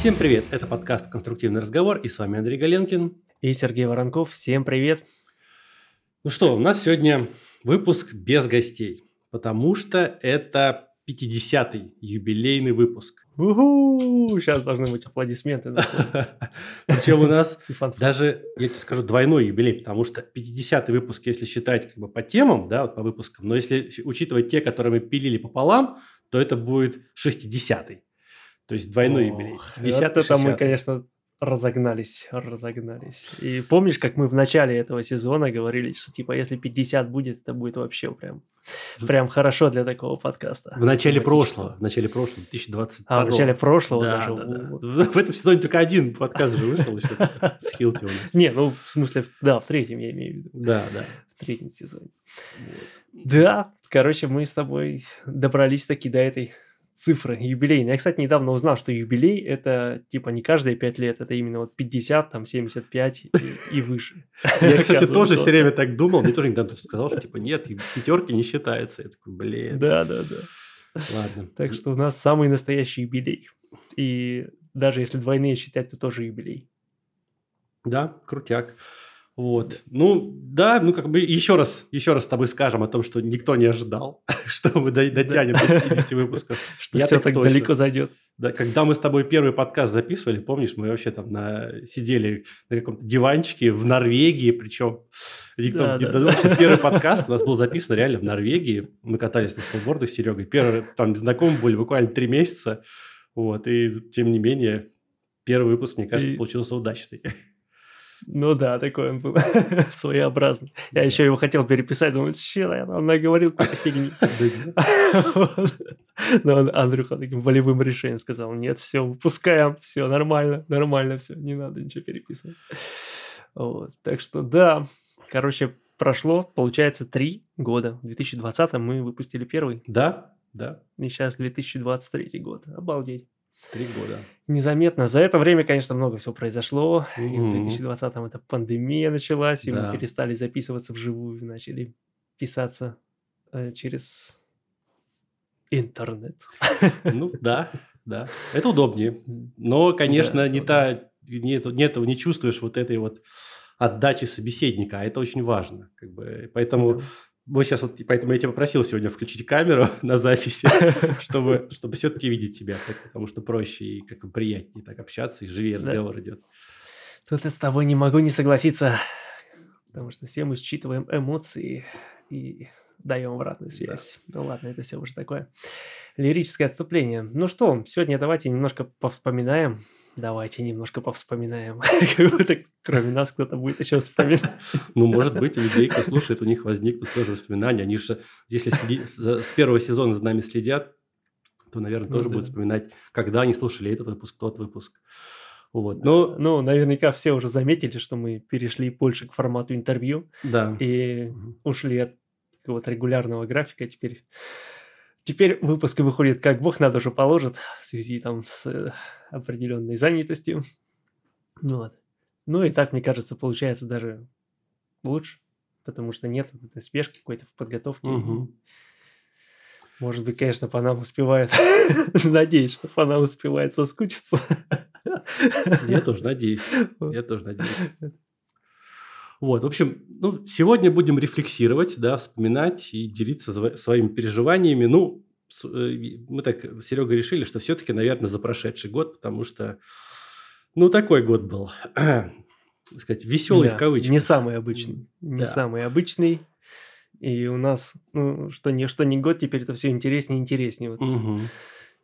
Всем привет, это подкаст «Конструктивный разговор» и с вами Андрей Галенкин. И Сергей Воронков. Всем привет. Ну что, у нас сегодня выпуск без гостей, потому что это 50-й юбилейный выпуск. Уху! Сейчас должны быть аплодисменты. Причем у нас даже, я тебе скажу, двойной юбилей, потому что 50-й выпуск, если считать как бы по темам, да, вот по выпускам, но если учитывать те, которые мы пилили пополам, то это будет 60-й. То есть двойной юбилей. 50 это мы, конечно, разогнались, разогнались. И помнишь, как мы в начале этого сезона говорили, что типа если 50 будет, это будет вообще прям, прям хорошо для такого подкаста. В начале прошлого, в начале прошлого, 2020. А, в начале прошлого да, даже. Да, да. В этом сезоне только один подкаст же вышел еще с Хилти у нас. Не, ну в смысле, да, в третьем я имею в виду. Да, да. В третьем сезоне. Да, короче, мы с тобой добрались таки до этой цифры юбилейные. Я, кстати, недавно узнал, что юбилей – это типа не каждые 5 лет, это именно вот 50, там 75 и, и выше. Я, кстати, тоже все время так думал. Мне тоже недавно сказал, что типа нет, пятерки не считается. Я такой, блин. Да, да, да. Ладно. Так что у нас самый настоящий юбилей. И даже если двойные считать, то тоже юбилей. Да, крутяк. Вот. Ну, да, ну, как бы еще раз, еще раз с тобой скажем о том, что никто не ожидал, что мы дотянем до 50 выпусков. Что все так далеко зайдет. Да, когда мы с тобой первый подкаст записывали, помнишь, мы вообще там на, сидели на каком-то диванчике в Норвегии, причем да, да. Думал, что первый подкаст у нас был записан реально в Норвегии. Мы катались на сноубордах с Серегой. Первый, там знакомы были буквально три месяца. Вот, и тем не менее, первый выпуск, мне кажется, и... получился удачный. Ну да, такой он был своеобразный. Я еще его хотел переписать, думаю, что я там наговорил какую-то фигни. Но Андрюха таким волевым решением сказал, нет, все, выпускаем, все нормально, нормально все, не надо ничего переписывать. Вот, так что да, короче, прошло, получается, три года. В 2020 мы выпустили первый. Да, да. И сейчас 2023 год. Обалдеть. Три года. Незаметно. За это время, конечно, много всего произошло. Mm-hmm. И в 2020-м эта пандемия началась, и да. мы перестали записываться вживую, начали писаться э, через интернет. Ну да, да. Это удобнее. Но, конечно, да, не та, нет, нет, не чувствуешь вот этой вот отдачи собеседника, а это очень важно. Как бы, поэтому мы сейчас вот, поэтому я тебя попросил сегодня включить камеру на записи, чтобы, чтобы все-таки видеть тебя, потому что проще и как бы приятнее так общаться, и живее разговор да. идет. Тут я с тобой не могу не согласиться, потому что все мы считываем эмоции и даем обратную связь. Да. Ну ладно, это все уже такое лирическое отступление. Ну что, сегодня давайте немножко повспоминаем Давайте немножко повспоминаем. Как будто кроме нас кто-то будет еще вспоминать. Ну, может быть, у людей, кто слушает, у них возникнут тоже воспоминания. Они же, если с первого сезона за нами следят, то, наверное, ну тоже будут вспоминать, когда они слушали этот выпуск, тот выпуск. Вот. Но... Ну, наверняка все уже заметили, что мы перешли больше к формату интервью. Да. И ушли от какого-то регулярного графика. Теперь Теперь выпуск выходит как бог надо уже положит в связи там с э, определенной занятостью. Ну, вот. ну и так, мне кажется, получается даже лучше, потому что нет вот этой спешки какой-то в подготовке. Угу. Может быть, конечно, по нам успевает. Надеюсь, что по нам успевает соскучиться. Я тоже надеюсь. Я тоже надеюсь. Вот, в общем, ну, сегодня будем рефлексировать, да, вспоминать и делиться своими переживаниями. Ну, э, мы так с Серегой решили, что все-таки, наверное, за прошедший год, потому что, ну, такой год был, сказать, веселый да, в кавычках. Не самый обычный. Не да. самый обычный. И у нас, ну, что не, что не год, теперь это все интереснее и интереснее. Вот угу.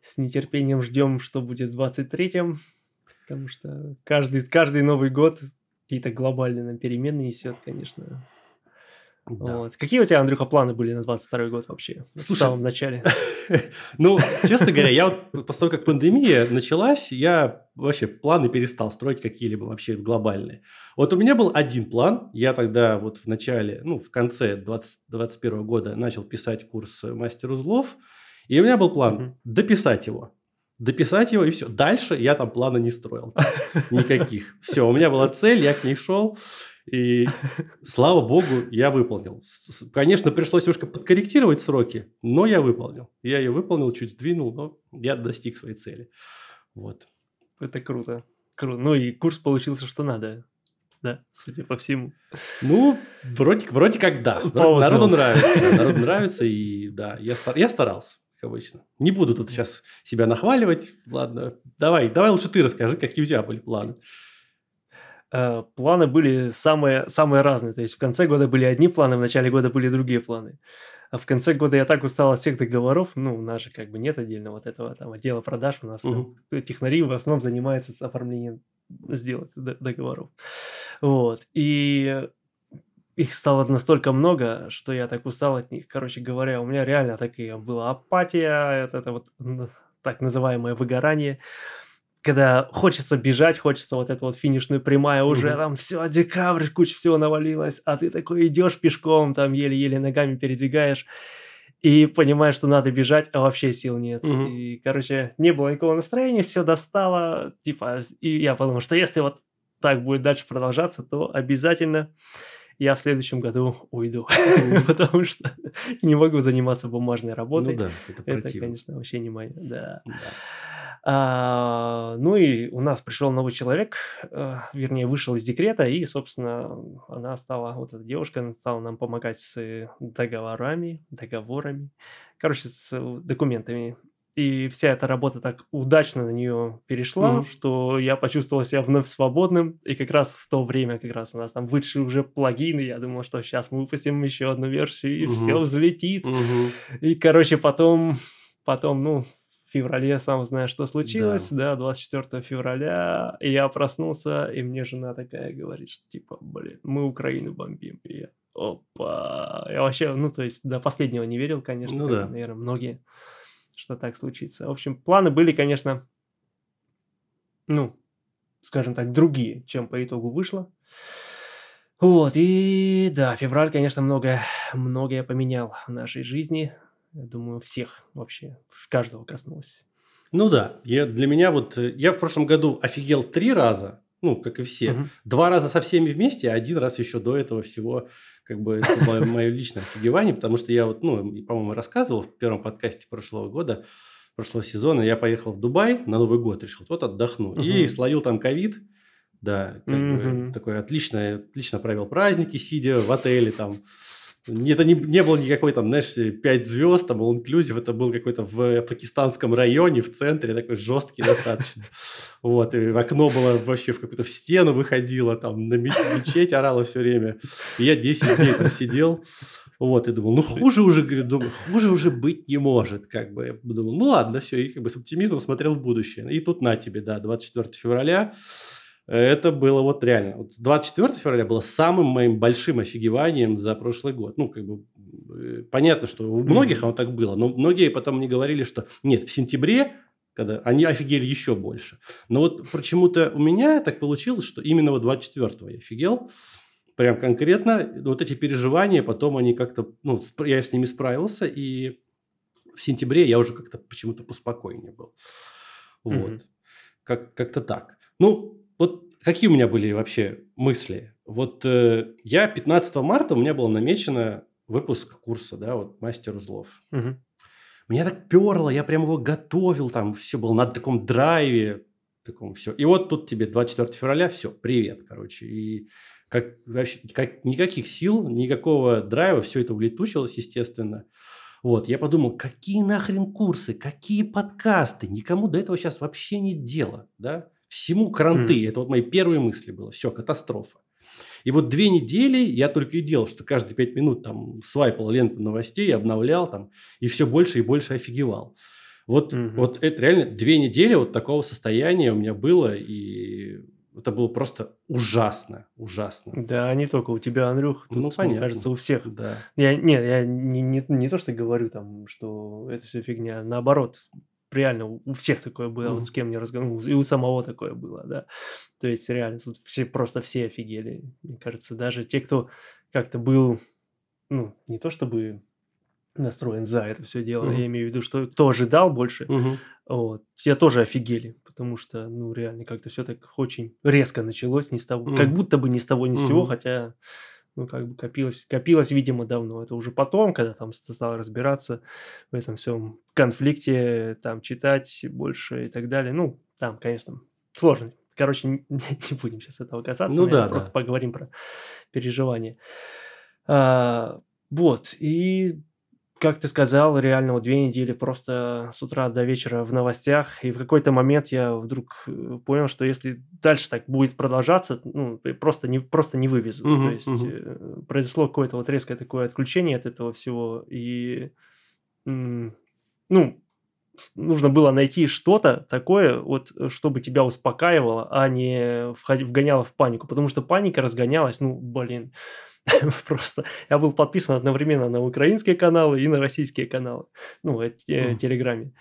С нетерпением ждем, что будет в 23-м, потому что каждый, каждый Новый год какие-то глобальные нам перемены несет, конечно. Да. Вот. Какие у тебя, Андрюха, планы были на 22 год вообще? Слушай, в самом начале. ну, честно говоря, я вот после того, как пандемия началась, я вообще планы перестал строить какие-либо вообще глобальные. Вот у меня был один план. Я тогда вот в начале, ну, в конце 2021 года начал писать курс мастер узлов. И у меня был план дописать его дописать его и все. Дальше я там плана не строил. Никаких. Все, у меня была цель, я к ней шел. И слава богу, я выполнил. Конечно, пришлось немножко подкорректировать сроки, но я выполнил. Я ее выполнил, чуть сдвинул, но я достиг своей цели. Вот. Это круто. Круто. Ну и курс получился, что надо. Да, судя по всему. Ну, вроде, вроде как да. По Народу нравится. Народу нравится, и да, я, я старался, как обычно. Не буду тут сейчас себя нахваливать. Ладно, давай, давай лучше ты расскажи, какие у тебя были планы. Э, Планы были самые, самые разные. То есть в конце года были одни планы, в начале года были другие планы. А в конце года я так устал от всех договоров. Ну, у нас же как бы нет отдельно вот этого там отдела продаж. У нас там Мгм. технари в основном занимаются оформлением сделок, договоров. Вот. И их стало настолько много, что я так устал от них. Короче говоря, у меня реально такая была апатия, это, это вот так называемое выгорание, когда хочется бежать, хочется вот эту вот финишную прямая, уже Мгм. там все, декабрь, куча всего навалилась, а ты такой идешь пешком, там еле-еле ногами передвигаешь, и понимаешь, что надо бежать, а вообще сил нет. Мгм. И, короче, не было никакого настроения, все достало, типа, и я подумал, что если вот так будет дальше продолжаться, то обязательно я в следующем году уйду, потому что не могу заниматься бумажной Ну работой. да, это Это, противно. конечно, вообще не мое, да. А, ну и у нас пришел новый человек, э, вернее, вышел из декрета, и, собственно, она стала, вот эта девушка, она стала нам помогать с договорами, договорами, короче, с э, документами. И вся эта работа так удачно на нее перешла, Мгм. что я почувствовал себя вновь свободным. И как раз в то время, как раз у нас там вышли уже плагины, я думал, что сейчас мы выпустим еще одну версию, и все Мгм. взлетит. Мгм. И, короче, потом, потом, ну, в феврале, сам знаешь, что случилось, да, 24 февраля, и я проснулся, и мне жена такая говорит, что типа, блин, мы Украину бомбим. И я, опа, я вообще, ну, то есть до последнего не верил, конечно, Ну как, да. наверное, многие, что так случится. В общем, планы были, конечно, ну, скажем так, другие, чем по итогу вышло. Вот, и да, февраль, конечно, многое, многое поменял в нашей жизни. Я думаю, всех вообще, в каждого коснулось. Ну да, я, для меня вот, э, я в прошлом году офигел три раза, ну, как и все. Мгм. Два раза со всеми вместе, а один раз еще до этого всего, как бы, это мое, мое личное офигевание, потому что я вот, ну, и, по-моему, рассказывал в первом подкасте прошлого года, прошлого сезона, я поехал в Дубай на Новый год, решил, вот отдохну, и Мгм. словил там ковид, да, как бы, Мгм. такой отлично, отлично провел праздники, сидя в отеле там, это не, не было никакой там, знаешь, 5 звезд, там, inclusive, это был какой-то в пакистанском районе, в центре, такой жесткий достаточно. Вот, и окно было вообще в какую-то в стену выходило, там, на ме- мечеть орала все время. И я 10 дней там сидел, вот, и думал, ну, хуже уже, думаю, хуже уже быть не может, как бы. Я думал, ну, ладно, все, и как бы с оптимизмом смотрел в будущее. И тут на тебе, да, 24 февраля, это было вот реально. Вот 24 февраля было самым моим большим офигеванием за прошлый год. Ну, как бы э, понятно, что у многих оно так было, но многие потом мне говорили, что нет, в сентябре, когда они офигели еще больше. Но вот почему-то у меня так получилось, что именно вот 24 я офигел. Прям конкретно вот эти переживания, потом они как-то, ну, я с ними справился, и в сентябре я уже как-то почему-то поспокойнее был. Вот. Мгм. Как, как-то так. Ну, вот какие у меня были вообще мысли? Вот э, я 15 марта, у меня было намечено выпуск курса, да, вот мастер узлов. Мгм. Меня так перло, я прям его готовил, там все было на таком драйве, таком все. И вот тут тебе 24 февраля, все, привет, короче. И как, вообще как, никаких сил, никакого драйва, все это улетучилось, естественно. Вот, я подумал, какие нахрен курсы, какие подкасты, никому до этого сейчас вообще нет дела, да? Всему кранты, Мгм. это вот мои первые мысли было, все, катастрофа. И вот две недели я только и делал, что каждые пять минут там свайпал ленту новостей, обновлял там, и все больше и больше офигевал. Вот, Мгм. вот это реально две недели вот такого состояния у меня было, и это было просто ужасно, ужасно. Да, не только у тебя, Андрюх, тут, Ну, мне кажется, у всех. Да. Я, нет, я не, не, не то, что говорю там, что это все фигня, наоборот, реально у всех такое было, Мгм. вот с кем не разговаривал, и у самого такое было, да. То есть реально тут все просто все офигели, мне кажется, даже те, кто как-то был, ну, не то чтобы настроен за это все дело, Мгм. я имею в виду, что кто ожидал больше, Мгм. вот, те тоже офигели, потому что, ну, реально как-то все так очень резко началось, ни с того, как Мгм. будто бы ни с того, ни с сего, Мгм. хотя, ну, как бы копилось, копилось, видимо, давно. Это уже потом, когда там ст- стал разбираться в этом всем конфликте, там, читать больше и так далее. Ну, там, конечно, сложно. Короче, не, не будем сейчас этого касаться. Ну да, просто да. поговорим про переживания. А, вот, и как ты сказал, реально вот две недели просто с утра до вечера в новостях, и в какой-то момент я вдруг э, понял, что если дальше так будет продолжаться, ну, просто не, просто не вывезу. Мгм, То есть э, произошло какое-то вот резкое такое отключение от этого всего, и, ну, нужно было найти что-то такое, вот, чтобы тебя успокаивало, а не вгоняло в панику, потому что паника разгонялась, ну, блин, просто я был подписан одновременно на украинские каналы и на российские каналы, ну, э, те- Мгм. телеграме.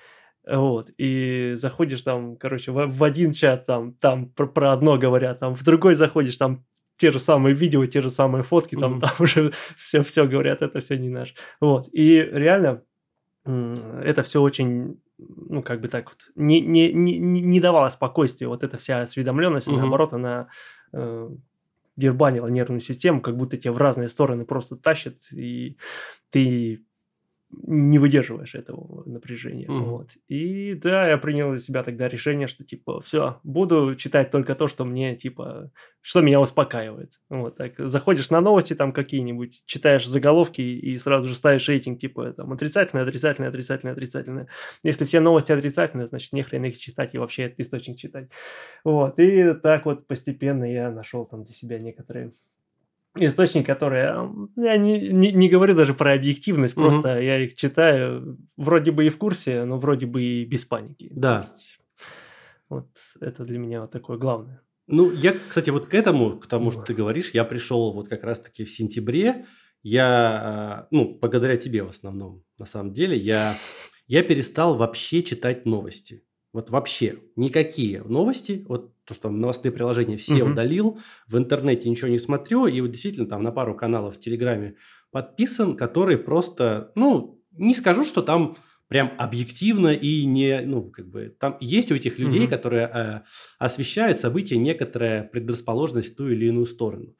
Вот, и заходишь там, короче, в, в один чат, там, там про, одно говорят, там в другой заходишь, там те же самые видео, те же самые фотки, там, Мгм. там уже все, все говорят, это все не наш. Вот, и реально это все очень, ну, как бы так вот, не, не, не, не давало спокойствия, вот эта вся осведомленность, Мгм. наоборот, она э, дербанила нервную систему, как будто тебя в разные стороны просто тащит, и ты не выдерживаешь этого напряжения. Мгм. Вот. И да, я принял для себя тогда решение, что типа все, буду читать только то, что мне типа, что меня успокаивает. Вот так. Заходишь на новости там какие-нибудь, читаешь заголовки и сразу же ставишь рейтинг типа там отрицательное, отрицательное, отрицательное, отрицательное. Если все новости отрицательные, значит не хрен их читать и вообще этот источник читать. Вот. И так вот постепенно я нашел там для себя некоторые источники, которые... Я не, не, не говорю даже про объективность, просто я их читаю вроде бы и в курсе, но вроде бы и без паники. То Да. есть вот это для меня вот такое главное. Ну, я, кстати, вот к этому, к тому, что ты говоришь, я пришел вот как раз-таки в сентябре. Я, а, ну, благодаря тебе в основном, на самом деле, я, я перестал вообще читать новости. Вот вообще никакие новости, вот то, что там новостные приложения все Мгм. удалил, в интернете ничего не смотрю, и вот действительно там на пару каналов в Телеграме подписан, которые просто, ну, не скажу, что там прям объективно и не, ну, как бы, там есть у этих людей, Мгм. которые э, освещают события некоторая предрасположенность в ту или иную сторону.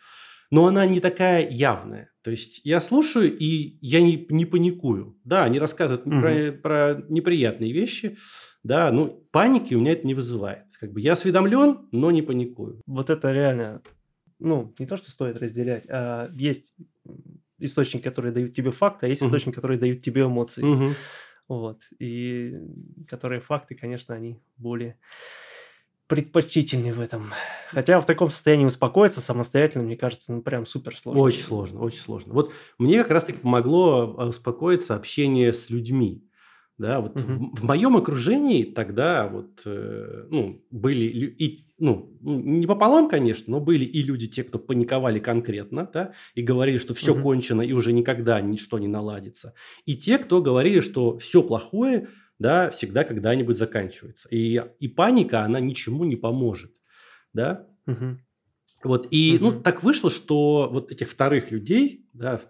Но она не такая явная. То есть я слушаю, и я не, не паникую. Да, они рассказывают про, про неприятные вещи, да, ну, паники у меня это не вызывает. Как бы я осведомлен, но не паникую. Вот это реально, ну, не то, что стоит разделять, а есть м, источники, которые дают тебе факты, а есть Мгм. источники, которые дают тебе эмоции. Мгм. Вот. И которые факты, конечно, они более предпочтительнее в этом. Хотя в таком состоянии успокоиться самостоятельно, мне кажется, ну прям супер сложно. Очень сложно, очень сложно. Вот мне как раз-таки помогло а, успокоиться общение с людьми. Да, вот Мгм. в, в моем окружении тогда вот, э, ну, были и, ну, не пополам, конечно, но были и люди, те, кто паниковали конкретно, да, и говорили, что все Мгм. кончено и уже никогда ничто не наладится. И те, кто говорили, что все плохое, да, всегда когда-нибудь заканчивается. И, и паника, она ничему не поможет, да. Мгм. Вот, и, ну, Мгм. так вышло, что вот этих вторых людей, да,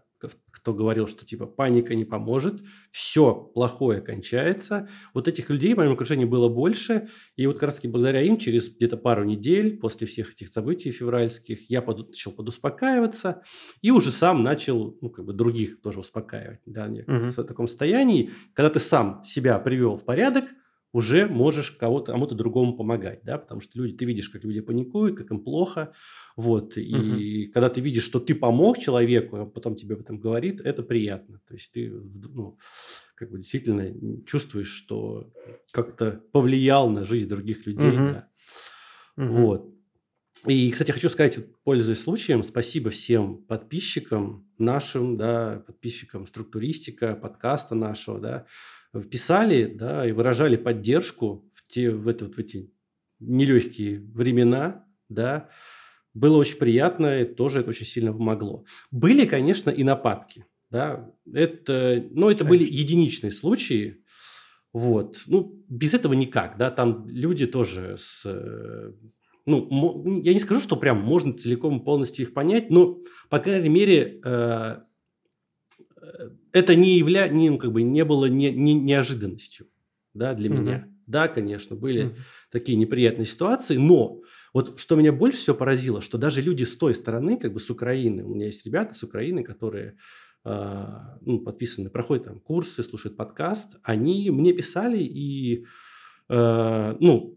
кто говорил, что, типа, паника не поможет, все плохое кончается, вот этих людей в моем окружении было больше, и вот как раз-таки благодаря им через где-то пару недель после всех этих событий февральских я поду- начал подуспокаиваться, и уже сам начал, ну, как бы других тоже успокаивать, да, Мгм. в таком состоянии, когда ты сам себя привел в порядок, уже можешь кого-то, кому-то другому помогать, да, потому что люди, ты видишь, как люди паникуют, как им плохо, вот, и когда ты видишь, что ты помог человеку, а потом тебе об этом говорит, это приятно, то есть ты, ну, как бы действительно чувствуешь, что как-то повлиял на жизнь других людей, Мгм. да, Мгм. вот. И, кстати, хочу сказать, пользуясь случаем, спасибо всем подписчикам нашим, да, подписчикам структуристика, подкаста нашего, да, писали, да, и выражали поддержку в, те, в, это, вот в эти нелегкие времена, да, было очень приятно, и тоже это очень сильно помогло. Были, конечно, и нападки, да, это, но это были Конечно. единичные случаи, вот, ну, без этого никак, да, там люди тоже с, э, ну, я не скажу, что прям можно целиком полностью их понять, но, по крайней мере, э, это не, явля... не, ну, как бы не было не, не- неожиданностью, да, для Мгм. меня. Да, конечно, были Мгм. такие неприятные ситуации, но вот что меня больше всего поразило, что даже люди с той стороны, как бы с Украины, у меня есть ребята с Украины, которые а, ну, подписаны, проходят там курсы, слушают подкаст, они мне писали и, э, ну,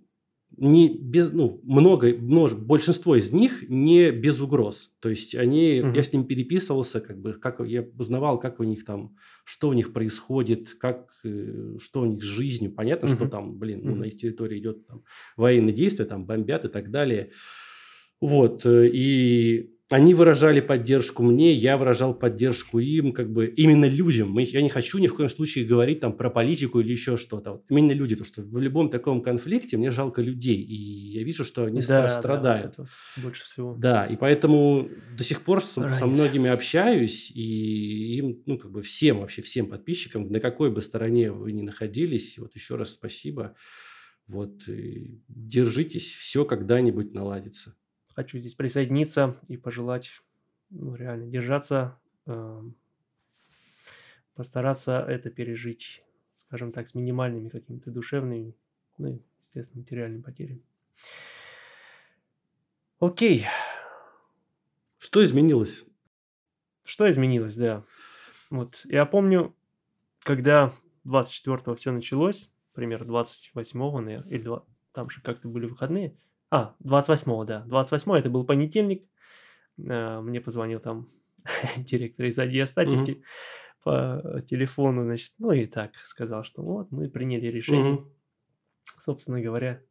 не без, ну, много, множ, большинство из них не без угроз. То есть они, угу. я с ним переписывался, как бы, как я узнавал, как у них там, что у них происходит, как, э, что у них с жизнью. Понятно, угу. что там, блин, ну, на их территории идет там военные действия, там бомбят и так далее. Вот, э, и они выражали поддержку мне, я выражал поддержку им, как бы именно людям. Я не хочу ни в коем случае говорить там про политику или еще что-то. Вот именно люди, потому что в любом таком конфликте мне жалко людей, и я вижу, что они да, страдают. Да, больше всего. Да, и поэтому до сих пор со, со многими общаюсь, и им, ну, как бы всем вообще, всем подписчикам, на какой бы стороне вы ни находились, вот еще раз спасибо. Вот, держитесь, все когда-нибудь наладится хочу здесь присоединиться и пожелать ну, реально держаться, э, постараться это пережить, скажем так, с минимальными какими-то душевными, ну и, естественно, материальными потерями. Окей. Что изменилось? Что изменилось, да. Вот я помню, когда 24-го все началось, примерно 28-го, наверное, или 2, там же как-то были выходные – а, 28-го, да. 28 это был понедельник. А, мне позвонил там директор из адиастатики угу. по телефону, значит, ну и так сказал, что вот мы приняли решение, угу. собственно говоря,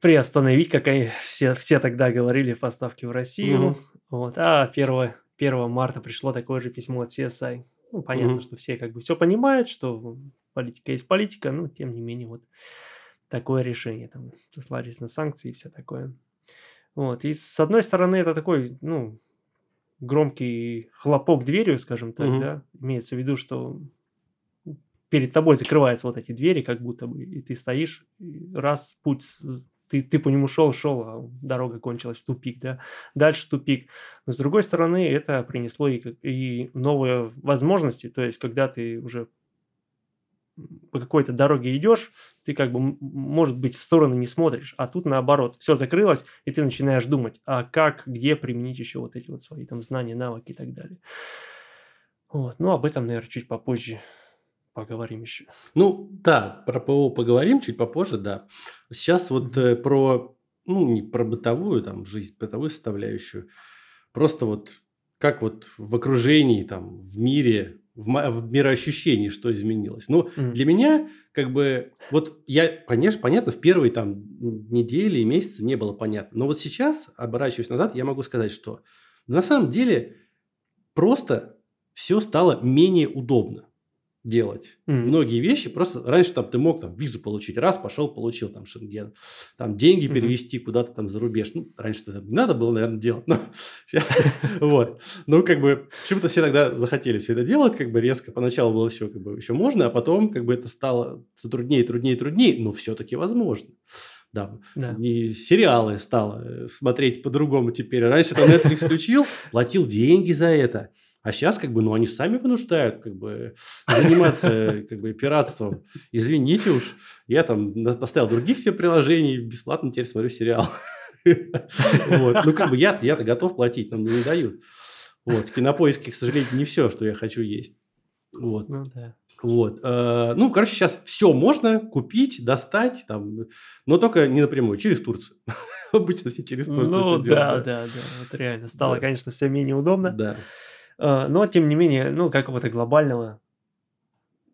приостановить, как они все, все тогда говорили, поставки в Россию. Угу. Вот. А 1, 1 марта пришло такое же письмо от CSI. Ну, понятно, угу. что все как бы все понимают, что политика есть политика, но тем не менее вот такое решение, там, сослались на санкции и все такое. Вот, и с одной стороны это такой, ну, громкий хлопок дверью, скажем так, угу. да, имеется в виду, что перед тобой закрываются вот эти двери, как будто бы, и ты стоишь, и раз, путь, ты, ты по нему шел, шел, а дорога кончилась, тупик, да, дальше тупик. Но с другой стороны, это принесло и, и новые возможности, то есть, когда ты уже по какой-то дороге идешь, ты как бы, может быть, в сторону не смотришь, а тут наоборот, все закрылось, и ты начинаешь думать, а как, где применить еще вот эти вот свои там знания, навыки и так далее. Вот. Ну, об этом, наверное, чуть попозже поговорим еще. Ну, да, про ПО поговорим чуть попозже, да. Сейчас вот э, про, ну, не про бытовую там жизнь, бытовую составляющую, просто вот как вот в окружении, там, в мире в, в мироощущении, что изменилось. Ну, mm. для меня, как бы, вот я, конечно, понятно, в первые там недели и месяцы не было понятно. Но вот сейчас, оборачиваясь назад, я могу сказать, что на самом деле просто все стало менее удобно делать. Mm-hmm. Многие вещи просто раньше там ты мог там визу получить, раз пошел получил там шенген, там деньги mm-hmm. перевести куда-то там за рубеж. Ну раньше это не надо было, наверное, делать, но вот. Ну как бы почему-то все тогда захотели все это делать, как бы резко. Поначалу было все как бы еще можно, а потом как бы это стало труднее, труднее, труднее, но все-таки возможно. Да. да. И сериалы стало э, смотреть по-другому теперь. Раньше там Netflix включил, платил деньги за это. А сейчас, как бы, ну, они сами вынуждают, как бы, заниматься, как бы, пиратством. Извините уж, я там поставил других все приложений, бесплатно теперь смотрю сериал. Вот. Ну, как бы, я, я-то готов платить, но мне не дают. Вот. В кинопоиске, к сожалению, не все, что я хочу есть. Вот. Ну, да. Вот. Э, ну, короче, сейчас все можно купить, достать, там, но только не напрямую, через Турцию. Обычно все через Турцию. Ну, да, да, да. Вот реально. Стало, конечно, все менее удобно. Да. А, но, тем не менее, ну, какого-то глобального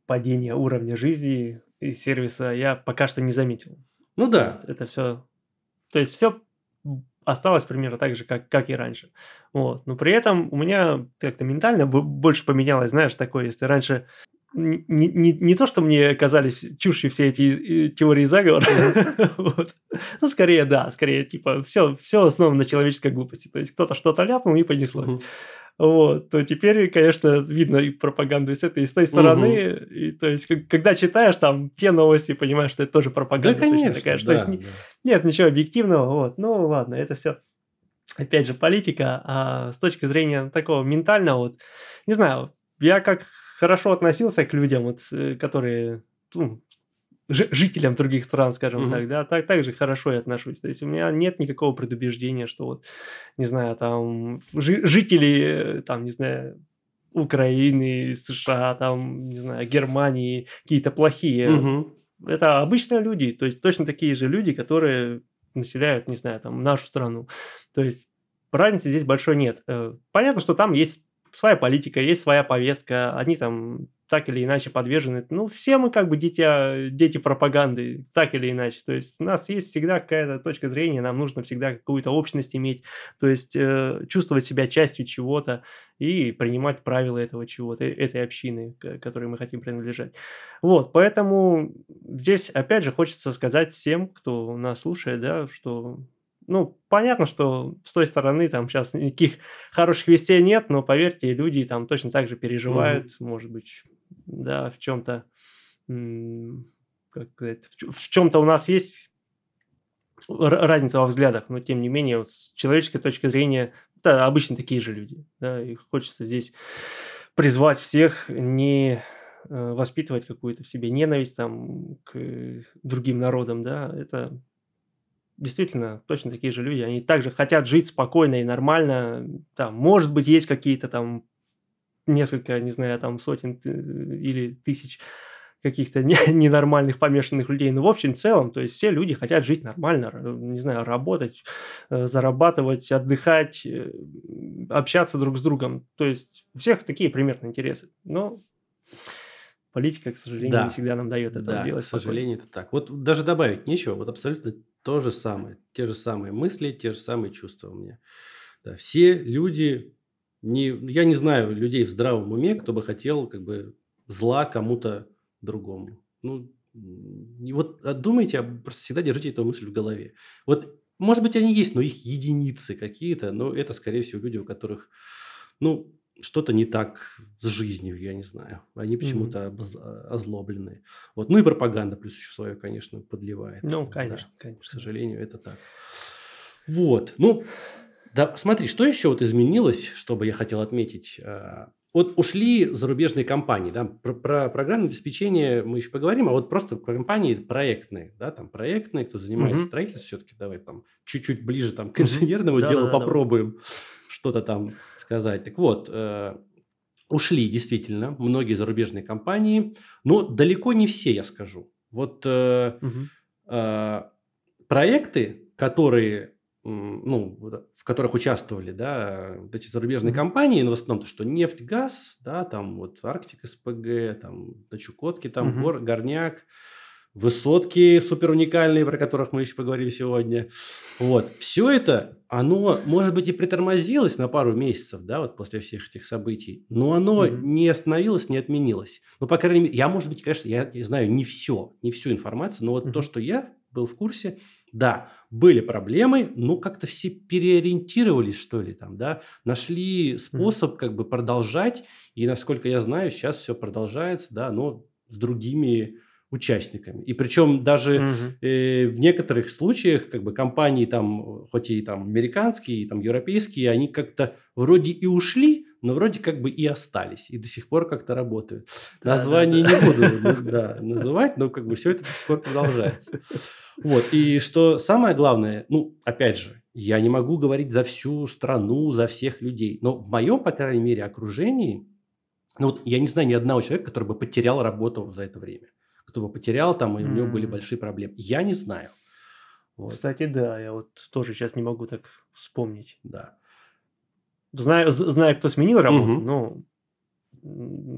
падения уровня жизни и сервиса я пока что не заметил. Ну да. Это все... То есть все осталось примерно так же, как, как и раньше. Вот. Но при этом у меня как-то ментально больше поменялось, знаешь, такое, если раньше не, не, не то, что мне казались чушью все эти теории заговора, вот. ну, скорее, да, скорее, типа, все, все основано на человеческой глупости, то есть кто-то что-то ляпнул и понеслось вот, то теперь, конечно, видно и пропаганду с этой, и с той стороны. Угу. И, то есть, когда читаешь там те новости, понимаешь, что это тоже пропаганда. Да, конечно, такая, да, то есть, да. нет ничего объективного. Вот. Ну, ладно, это все, опять же, политика. А с точки зрения такого ментального, вот, не знаю, я как хорошо относился к людям, вот, э, которые ну, жителям других стран, скажем угу. так, да, так, так же хорошо я отношусь. То есть у меня нет никакого предубеждения, что вот, не знаю, там, жители, там, не знаю, Украины, США, там, не знаю, Германии, какие-то плохие. Угу. это обычные люди, то есть точно такие же люди, которые населяют, не знаю, там, нашу страну. То есть разницы здесь большой нет. Э, понятно, что там есть своя политика, есть своя повестка, они там так или иначе подвержены. Ну, все мы как бы дитя, дети пропаганды, так или иначе. То есть у нас есть всегда какая-то точка зрения, нам нужно всегда какую-то общность иметь, то есть э, чувствовать себя частью чего-то и принимать правила этого чего-то, э, этой общины, к которой мы хотим принадлежать. Вот, поэтому здесь, опять же, хочется сказать всем, кто нас слушает, да, что ну, понятно, что с той стороны там сейчас никаких хороших вестей нет, но поверьте, люди там точно так же переживают, mm-hmm. может быть, да, в чем-то, как сказать, в чем-то у нас есть разница во взглядах, но тем не менее, с человеческой точки зрения, да, обычно такие же люди, да, и хочется здесь призвать всех не э, воспитывать какую-то в себе ненависть там к другим народам, да, это действительно точно такие же люди, они также хотят жить спокойно и нормально, там, может быть, есть какие-то там несколько, не знаю, там сотен э, или тысяч каких-то ненормальных помешанных людей. Но в общем целом, то есть все люди хотят жить нормально, не знаю, работать, э, зарабатывать, отдыхать, э, общаться друг с другом. То есть у всех такие примерно интересы. Но политика, к сожалению, да. не всегда нам дает это да, делать. к сожалению, это так. Вот даже добавить нечего, вот абсолютно то же самое. Те же самые мысли, те же самые чувства у меня. Да, все люди не, я не знаю людей в здравом уме, кто бы хотел как бы зла кому-то другому. Ну, вот думайте, просто всегда держите эту мысль в голове. Вот, может быть, они есть, но их единицы какие-то, но это, скорее всего, люди, у которых, ну, что-то не так с жизнью, я не знаю. Они почему-то mm-hmm. озлоблены. Вот. Ну и пропаганда плюс еще свое, конечно, подливает. Ну, конечно, да, конечно. К сожалению, это так. Вот. Ну, да, смотри, что еще вот изменилось, что бы я хотел отметить? А, вот ушли зарубежные компании, да, про, про программное обеспечение мы еще поговорим, а вот просто компании проектные, да, там проектные, кто занимается угу. строительством, все-таки давай там чуть-чуть ближе там к инженерному угу. делу да, попробуем да. Что-то там сказать. Так вот, э, ушли действительно многие зарубежные компании, но далеко не все, я скажу. Вот угу. проекты, которые ну, в которых участвовали, да, вот эти зарубежные mm-hmm. компании, но ну, в основном то, что нефть, газ, да, там вот Арктик СПГ, там на Чукотке, там mm-hmm. гор, Горняк, высотки супер уникальные, про которых мы еще поговорим сегодня. Вот, все это, оно, может быть, и притормозилось на пару месяцев, да, вот после всех этих событий, но оно mm-hmm. не остановилось, не отменилось. Ну, по крайней мере, я, может быть, конечно, я, знаю не все, не всю информацию, но вот mm-hmm. то, что я был в курсе – да, были проблемы, но как-то все переориентировались, что ли, там, да, нашли способ как бы продолжать, и, насколько я знаю, сейчас все продолжается, да, но с другими участниками. И причем даже угу. э, в некоторых случаях как бы компании там, хоть и там американские, и там европейские, они как-то вроде и ушли, но вроде как бы и остались, и до сих пор как-то работают. Да, Название да, да. не буду ну, да, называть, но как бы все это до сих пор продолжается. Вот, и что самое главное, ну, опять же, я не могу говорить за всю страну, за всех людей, но в моем, по крайней мере, окружении, ну, вот я не знаю ни одного человека, который бы потерял работу за это время, кто бы потерял там, и у него были большие проблемы. Я не знаю. Вот. Кстати, да, я вот тоже сейчас не могу так вспомнить. Да. Знаю, знаю кто сменил работу, угу. но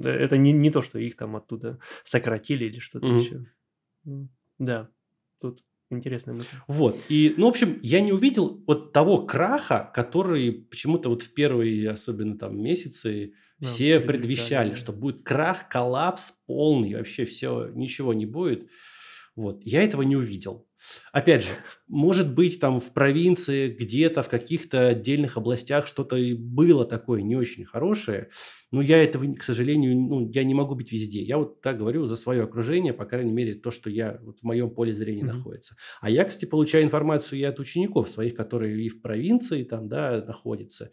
это не, не то, что их там оттуда сократили или что-то угу. еще. Да, тут Интересная мысль. Вот. И, ну, в общем, я не увидел вот того краха, который почему-то вот в первые, особенно там, месяцы да, все предвещали, да. что будет крах, коллапс полный, вообще все, ничего не будет. Вот. Я этого не увидел. Опять же, может быть, там в провинции, где-то в каких-то отдельных областях что-то и было такое не очень хорошее, но я этого, к сожалению, ну, я не могу быть везде. Я вот так говорю за свое окружение, по крайней мере, то, что я вот в моем поле зрения mm-hmm. находится. А я, кстати, получаю информацию и от учеников своих, которые и в провинции там, да, находятся.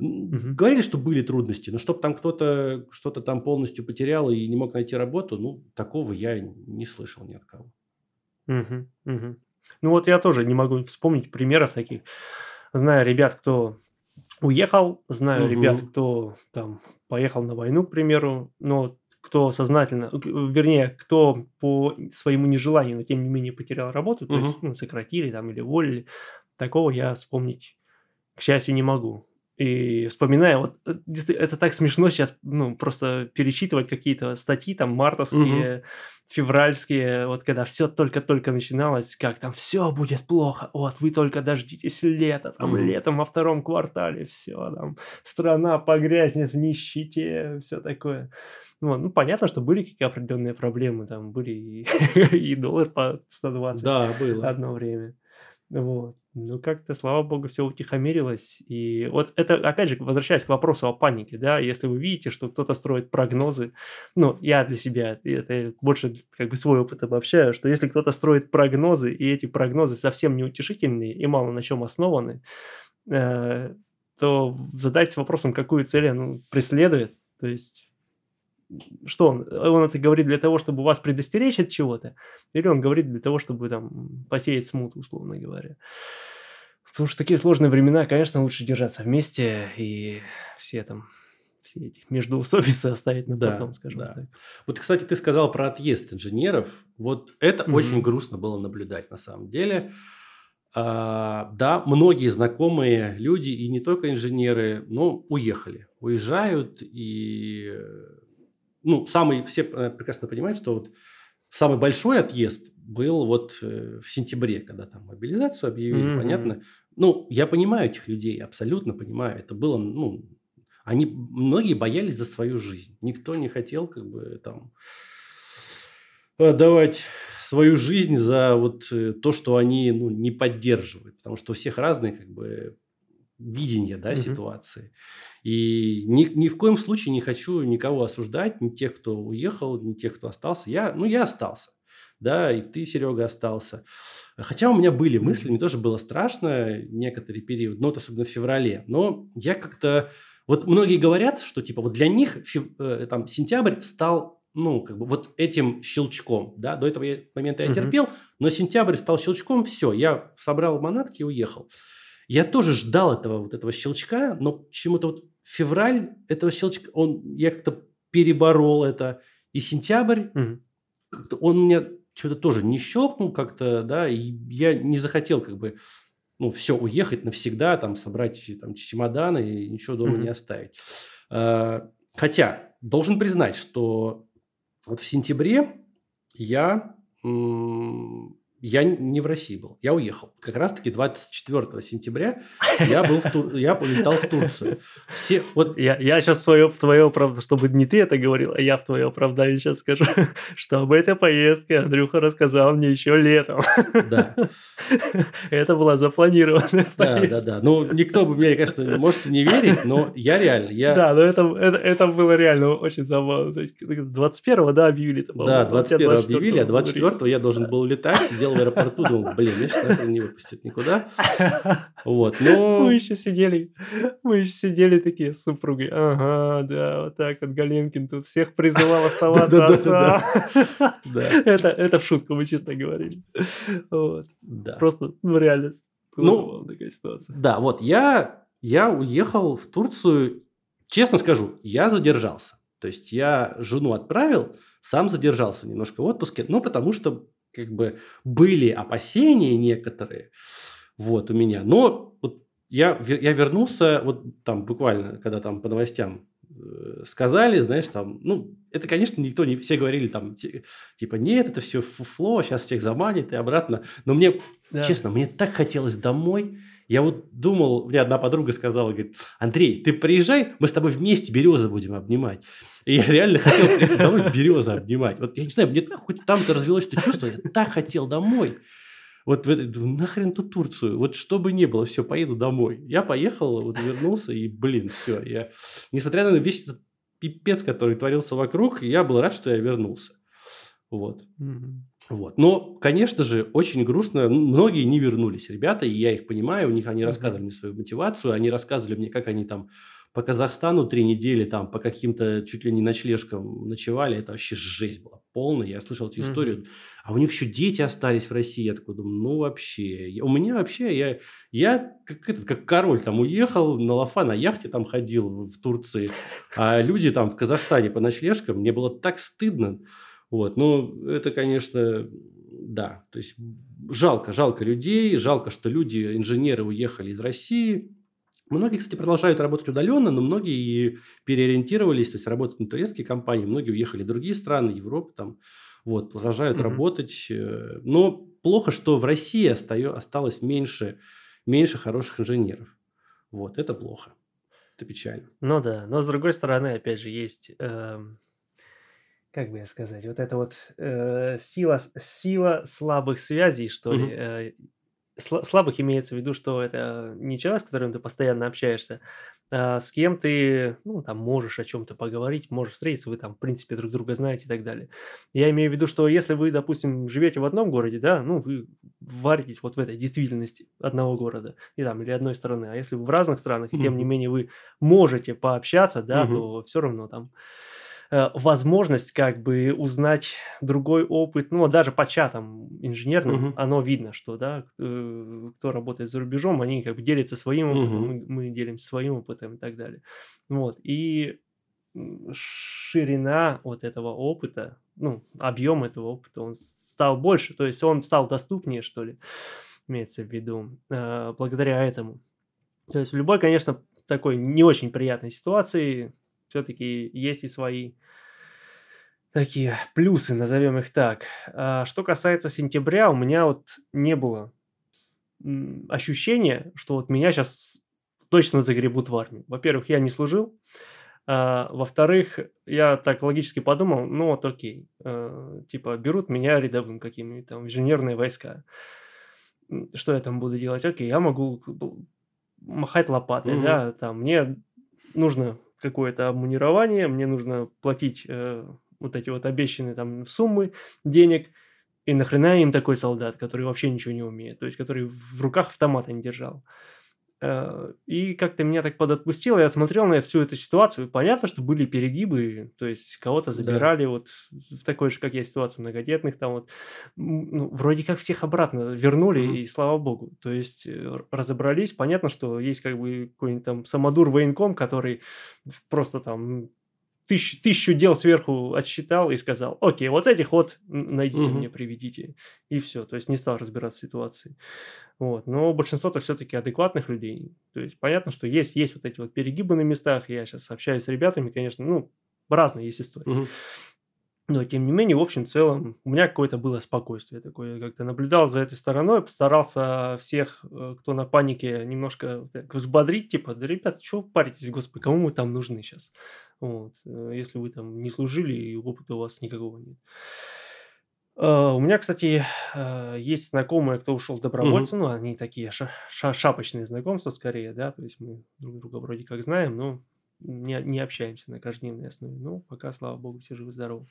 Mm-hmm. Говорили, что были трудности, но чтобы там кто-то что-то там полностью потерял и не мог найти работу, ну, такого я не слышал ни от кого. Мгм, мгм. Ну вот я тоже не могу вспомнить примеров таких. Знаю ребят, кто уехал, знаю ребят, кто там поехал на войну, к примеру, но кто сознательно, вернее, кто по своему нежеланию, но тем не менее потерял работу, то есть, ну, сократили там или уволили, такого я вспомнить, к счастью, не могу. И вспоминая, вот э, это так смешно сейчас, ну, просто перечитывать какие-то статьи, там, мартовские, февральские, вот когда все только-только начиналось, как там все будет плохо, вот вы только дождитесь лета, там Мгм. летом во втором квартале все, там страна погрязнет в нищете, все такое. Вот, ну, понятно, что были какие определенные проблемы, там были и, и доллар по 120 Да, было. одно время. Вот. Ну, как-то, слава богу, все утихомирилось. И вот это, опять же, возвращаясь к вопросу о панике, да, если вы видите, что кто-то строит прогнозы, ну, я для себя, это больше как бы свой опыт обобщаю, что если кто-то строит прогнозы, и эти прогнозы совсем неутешительные и мало на чем основаны, э, то задайтесь вопросом, какую цель он преследует. То есть что он? Он это говорит для того, чтобы вас предостеречь от чего-то? Или он говорит для того, чтобы там посеять смуту, условно говоря? Потому что такие сложные времена, конечно, лучше держаться вместе и все там, все эти междоусобицы оставить на Да, потом, скажем да. так. Вот, кстати, ты сказал про отъезд инженеров. Вот это Мгм. очень грустно было наблюдать на самом деле. А, да, многие знакомые люди, и не только инженеры, ну, уехали. Уезжают, и, ну, самый, все э, прекрасно понимают, что вот самый большой отъезд был вот э, в сентябре, когда там мобилизацию объявили, Мгм. понятно. Ну, я понимаю этих людей, абсолютно понимаю. Это было, ну, они, многие боялись за свою жизнь. Никто не хотел, как бы, там, отдавать свою жизнь за вот э, то, что они, ну, не поддерживают. Потому что у всех разные, как бы, видения, да, Мгм. ситуации. И ни, ни в коем случае не хочу никого осуждать, ни тех, кто уехал, ни тех, кто остался. Я, ну, я остался. Да, и ты, Серега, остался. Хотя у меня были мысли, мне тоже было страшно некоторый период, но вот особенно в феврале. Но я как-то... Вот многие говорят, что типа вот для них фев- э, там сентябрь стал, ну, как бы вот этим щелчком, да, до этого я- момента я Мгм. терпел, но сентябрь стал щелчком, все, я собрал манатки и уехал. Я тоже ждал этого вот этого щелчка, но почему-то вот февраль этого щелчка, он, я как-то переборол это, и сентябрь, как-то он мне что-то тоже не щелкнул как-то, да, и я не захотел как бы, ну, все, уехать навсегда, там, собрать там чемоданы и ничего дома Мгм. не оставить. А, Хотя, должен признать, что вот в сентябре я, м, я не в России был, я уехал. Как раз-таки 24 сентября я был в Тур... я полетал в Турцию. Все, вот Я, я сейчас в твое, в твое оправдание, чтобы не ты это говорил, а я в твое оправдание сейчас скажу, что об этой поездке Андрюха рассказал мне еще летом. Да. Это была запланированная Да, да, поездка. да. Ну, никто бы мне, конечно, можете не верить, но я реально, я... Да, но это, это, это было реально очень забавно. То есть 21-го, да, объявили. Да, по-моему, а у тебя 21 объявили, а 24-го 24 я должен был летать, сидел в аэропорту, думал, блин, меня сейчас не выпустят никуда. Вот, но... Мы еще сидели, мы еще сидели такие с супругой. Ага, да, вот так вот Галенкин тут всех призывал оставаться отца. Да, Это, это в шутку, мы честно говорили. Вот. Просто, ну, реально, Ну, такая ситуация. Да, вот, я, я уехал в Турцию, честно скажу, я задержался. То есть я жену отправил, сам задержался немножко в отпуске, ну, потому что как бы были опасения некоторые вот у меня. Но вот я, я вернулся, вот там буквально, когда там по новостям э, сказали, знаешь, там, ну, это, конечно, никто не все говорили там, ти- типа, нет, это все фуфло, сейчас всех заманит и обратно. Но мне Да. Честно, мне так хотелось домой. Я вот думал, мне одна подруга сказала, говорит, Андрей, ты приезжай, мы с тобой вместе березы будем обнимать. И я реально хотел домой березы обнимать. Вот я не знаю, мне хоть там-то развелось это чувство, я так хотел домой. Вот нахрен тут Турцию? Вот что бы ни было, все, поеду домой. Я поехал, вот вернулся, и, блин, все. Я, несмотря на весь этот пипец, который творился вокруг, я был рад, что я вернулся. Вот. Мгм. Вот. Но, конечно же, очень грустно. Многие не вернулись, ребята, и я их понимаю. У них они Мгм. рассказывали мне свою мотивацию, они рассказывали мне, как они там по Казахстану три недели там по каким-то чуть ли не ночлежкам ночевали, это вообще жесть была полная. Я слышал эту историю. А у них еще дети остались в России. Я такой думаю, ну вообще. У меня вообще, я, я как, этот, как король там уехал на лафа, на яхте там ходил в Турции. А люди там в Казахстане по ночлежкам, мне было так стыдно. Вот, ну, это, конечно, да. То есть жалко, жалко людей, жалко, что люди, инженеры уехали из России. Многие, кстати, продолжают работать удаленно, но многие и переориентировались, то есть работают на турецкие компании, многие уехали в другие страны, Европу там, вот, продолжают mm-hmm. работать. Э, но плохо, что в России остаю, осталось меньше, меньше хороших инженеров. Вот, это плохо. Это печально. Ну да, но с другой стороны, опять же, есть, э, как бы я сказать, вот эта вот э, сила, сила слабых связей, что mm-hmm. ли, э, слабых имеется в виду, что это не человек, с которым ты постоянно общаешься, а с кем ты, ну, там, можешь о чем-то поговорить, можешь встретиться, вы там, в принципе, друг друга знаете и так далее. Я имею в виду, что если вы, допустим, живете в одном городе, да, ну, вы варитесь вот в этой действительности одного города и там, или одной страны, а если вы в разных странах, и тем не менее вы можете пообщаться, да, то все равно там возможность как бы узнать другой опыт, ну, даже по чатам инженерным, угу. оно видно, что, да, э, кто работает за рубежом, они как бы делятся своим опытом, угу. мы, мы делимся своим опытом и так далее. Вот, и ширина вот этого опыта, ну, объем этого опыта, он стал больше, то есть он стал доступнее, что ли, имеется в виду, э, благодаря этому. То есть в любой, конечно, такой не очень приятной ситуации все-таки есть и свои такие плюсы, назовем их так. А что касается сентября, у меня вот не было ощущения, что вот меня сейчас точно загребут в армию. Во-первых, я не служил. А, во-вторых, я так логически подумал, ну вот окей, э, типа берут меня рядовым какими-нибудь там инженерные войска. Что я там буду делать? Окей, я могу махать лопатой, mm-hmm. да, там мне нужно какое-то обмунирование, мне нужно платить э, вот эти вот обещанные там суммы денег, и нахрена им такой солдат, который вообще ничего не умеет, то есть который в руках автомата не держал. Э, и как-то меня так подотпустило, я смотрел на всю эту ситуацию, понятно, что были перегибы, то есть кого-то забирали да. вот в такой же, как я, ситуации многодетных, там вот, ну, вроде как всех обратно вернули, mm-hmm. и слава богу, то есть э, разобрались, понятно, что есть как бы какой-нибудь там самодур военком, который просто там тысяч, тысячу дел сверху отсчитал и сказал, окей, вот этих вот найдите угу. мне, приведите. И все, то есть не стал разбираться в ситуации. Вот. Но большинство-то все-таки адекватных людей. То есть понятно, что есть, есть вот эти вот перегибы на местах. Я сейчас общаюсь с ребятами, конечно, ну, разные есть истории. Угу. Но, тем не менее, в общем, целом, у меня какое-то было спокойствие такое. Я как-то наблюдал за этой стороной, постарался всех, э, кто на панике, немножко так, взбодрить, типа, да, ребят, что паритесь, господи, кому мы там нужны сейчас? Вот. Э, если вы там не служили, и опыта у вас никакого нет. Uh, у меня, кстати, uh, есть знакомые, кто ушел добровольцем, mm-hmm. ну, они такие ша- ша- шапочные знакомства скорее, да, то есть мы друг друга вроде как знаем, но не, не общаемся на каждодневной основе. Ну, пока, слава богу, все живы-здоровы.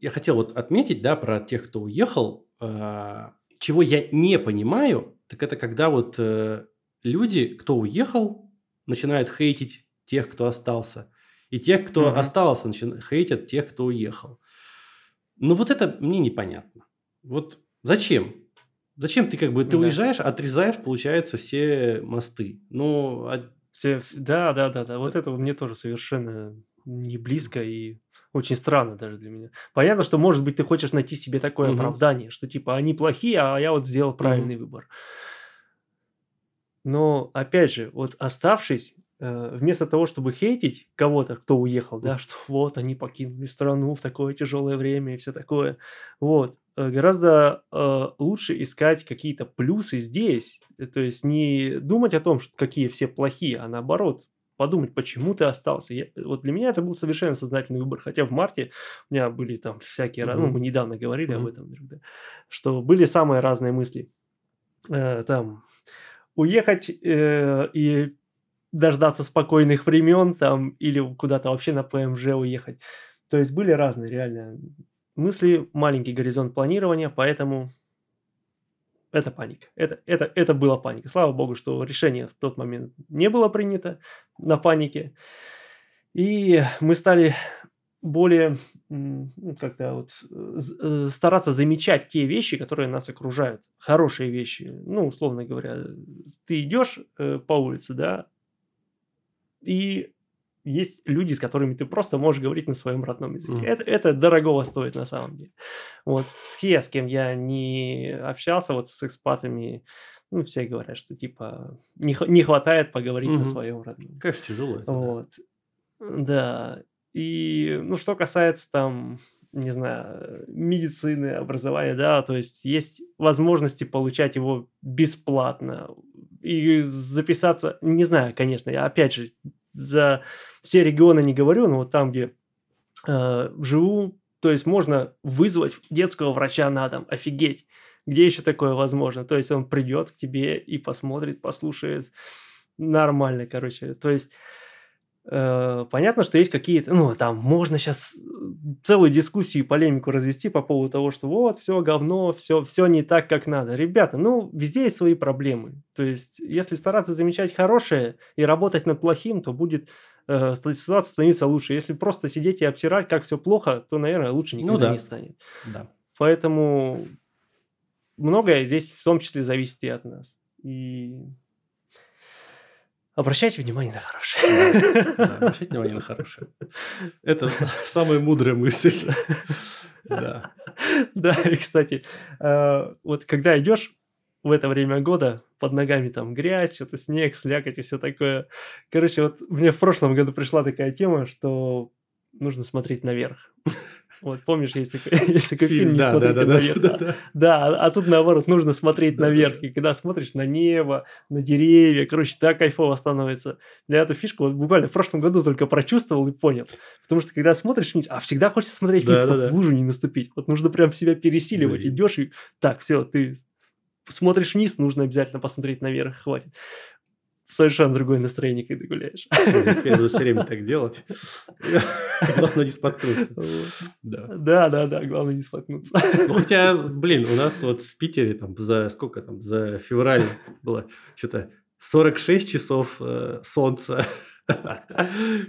Я хотел вот отметить, да, про тех, кто уехал. Э, чего я не понимаю, так это когда вот э, люди, кто уехал, начинают хейтить тех, кто остался. И тех, кто угу. остался, начинают хейтят тех, кто уехал. Ну, вот это мне непонятно. Вот зачем? Зачем ты как бы, ты да. уезжаешь, отрезаешь, получается, все мосты. Ну, а все, да, да, да, да. Вот это мне тоже совершенно не близко и очень странно даже для меня. Понятно, что, может быть, ты хочешь найти себе такое угу. оправдание, что типа они плохие, а я вот сделал правильный угу. выбор. Но, опять же, вот оставшись, вместо того, чтобы хейтить кого-то, кто уехал, да, что вот они покинули страну в такое тяжелое время и все такое, вот, Э, гораздо э, лучше искать какие-то плюсы здесь. Э, то есть не думать о том, что какие все плохие, а наоборот подумать, почему ты остался. Я, вот для меня это был совершенно сознательный выбор. Хотя в марте у меня были там всякие, mm-hmm. ну, мы недавно говорили mm-hmm. об этом, да, что были самые разные мысли. Э, там уехать э, и дождаться спокойных времен там или куда-то вообще на ПМЖ уехать. То есть были разные реально мысли, маленький горизонт планирования, поэтому это паника. Это, это, это была паника. Слава богу, что решение в тот момент не было принято на панике. И мы стали более ну, как-то вот э, стараться замечать те вещи, которые нас окружают, хорошие вещи. Ну, условно говоря, ты идешь э, по улице, да, и есть люди, с которыми ты просто можешь говорить на своем родном языке. Mm. Это, это дорогого стоит на самом деле. Вот все, с кем я не общался, вот с экспатами, ну, все говорят, что типа не, не хватает поговорить mm-hmm. на своем родном. Конечно, тяжело это. Вот. Да. И, ну, что касается там, не знаю, медицины, образования, да, то есть есть возможности получать его бесплатно и записаться, не знаю, конечно, я опять же за все регионы не говорю, но вот там, где э, живу, то есть можно вызвать детского врача на дом, офигеть. Где еще такое возможно? То есть он придет к тебе и посмотрит, послушает. Нормально, короче. То есть понятно, что есть какие-то, ну, там, можно сейчас целую дискуссию и полемику развести по поводу того, что вот, все говно, все, все не так, как надо. Ребята, ну, везде есть свои проблемы. То есть, если стараться замечать хорошее и работать над плохим, то будет э, ситуация становиться лучше. Если просто сидеть и обсирать, как все плохо, то, наверное, лучше никогда ну, да. не станет. Да. Поэтому многое здесь в том числе зависит и от нас. И Обращайте внимание на хорошее. Да, обращайте внимание на хорошее. Это самая мудрая мысль. Да. Да, и, кстати, э, вот когда идешь в это время года, под ногами там грязь, что-то снег, слякоть и все такое. Короче, вот мне в прошлом году пришла такая тема, что нужно смотреть наверх. Вот помнишь, есть такой, есть такой фильм, фильм «Не да, смотрите да, наверх». Да, да, да. да, а, тут наоборот, нужно смотреть да, наверх. Да. И когда смотришь на небо, на деревья, короче, так кайфово становится. Я эту фишку вот буквально в прошлом году только прочувствовал и понял. Потому что когда смотришь вниз, а всегда хочется смотреть вниз, да, чтобы да, в лужу не наступить. Вот нужно прям себя пересиливать. Блин. Идешь и так, все, ты смотришь вниз, нужно обязательно посмотреть наверх, хватит совершенно другое настроение, когда гуляешь. Я буду все время так делать. Главное не споткнуться. Да. да, да, да, главное не споткнуться. Ну, хотя, блин, у нас вот в Питере там за сколько там, за февраль было что-то 46 часов э, солнца.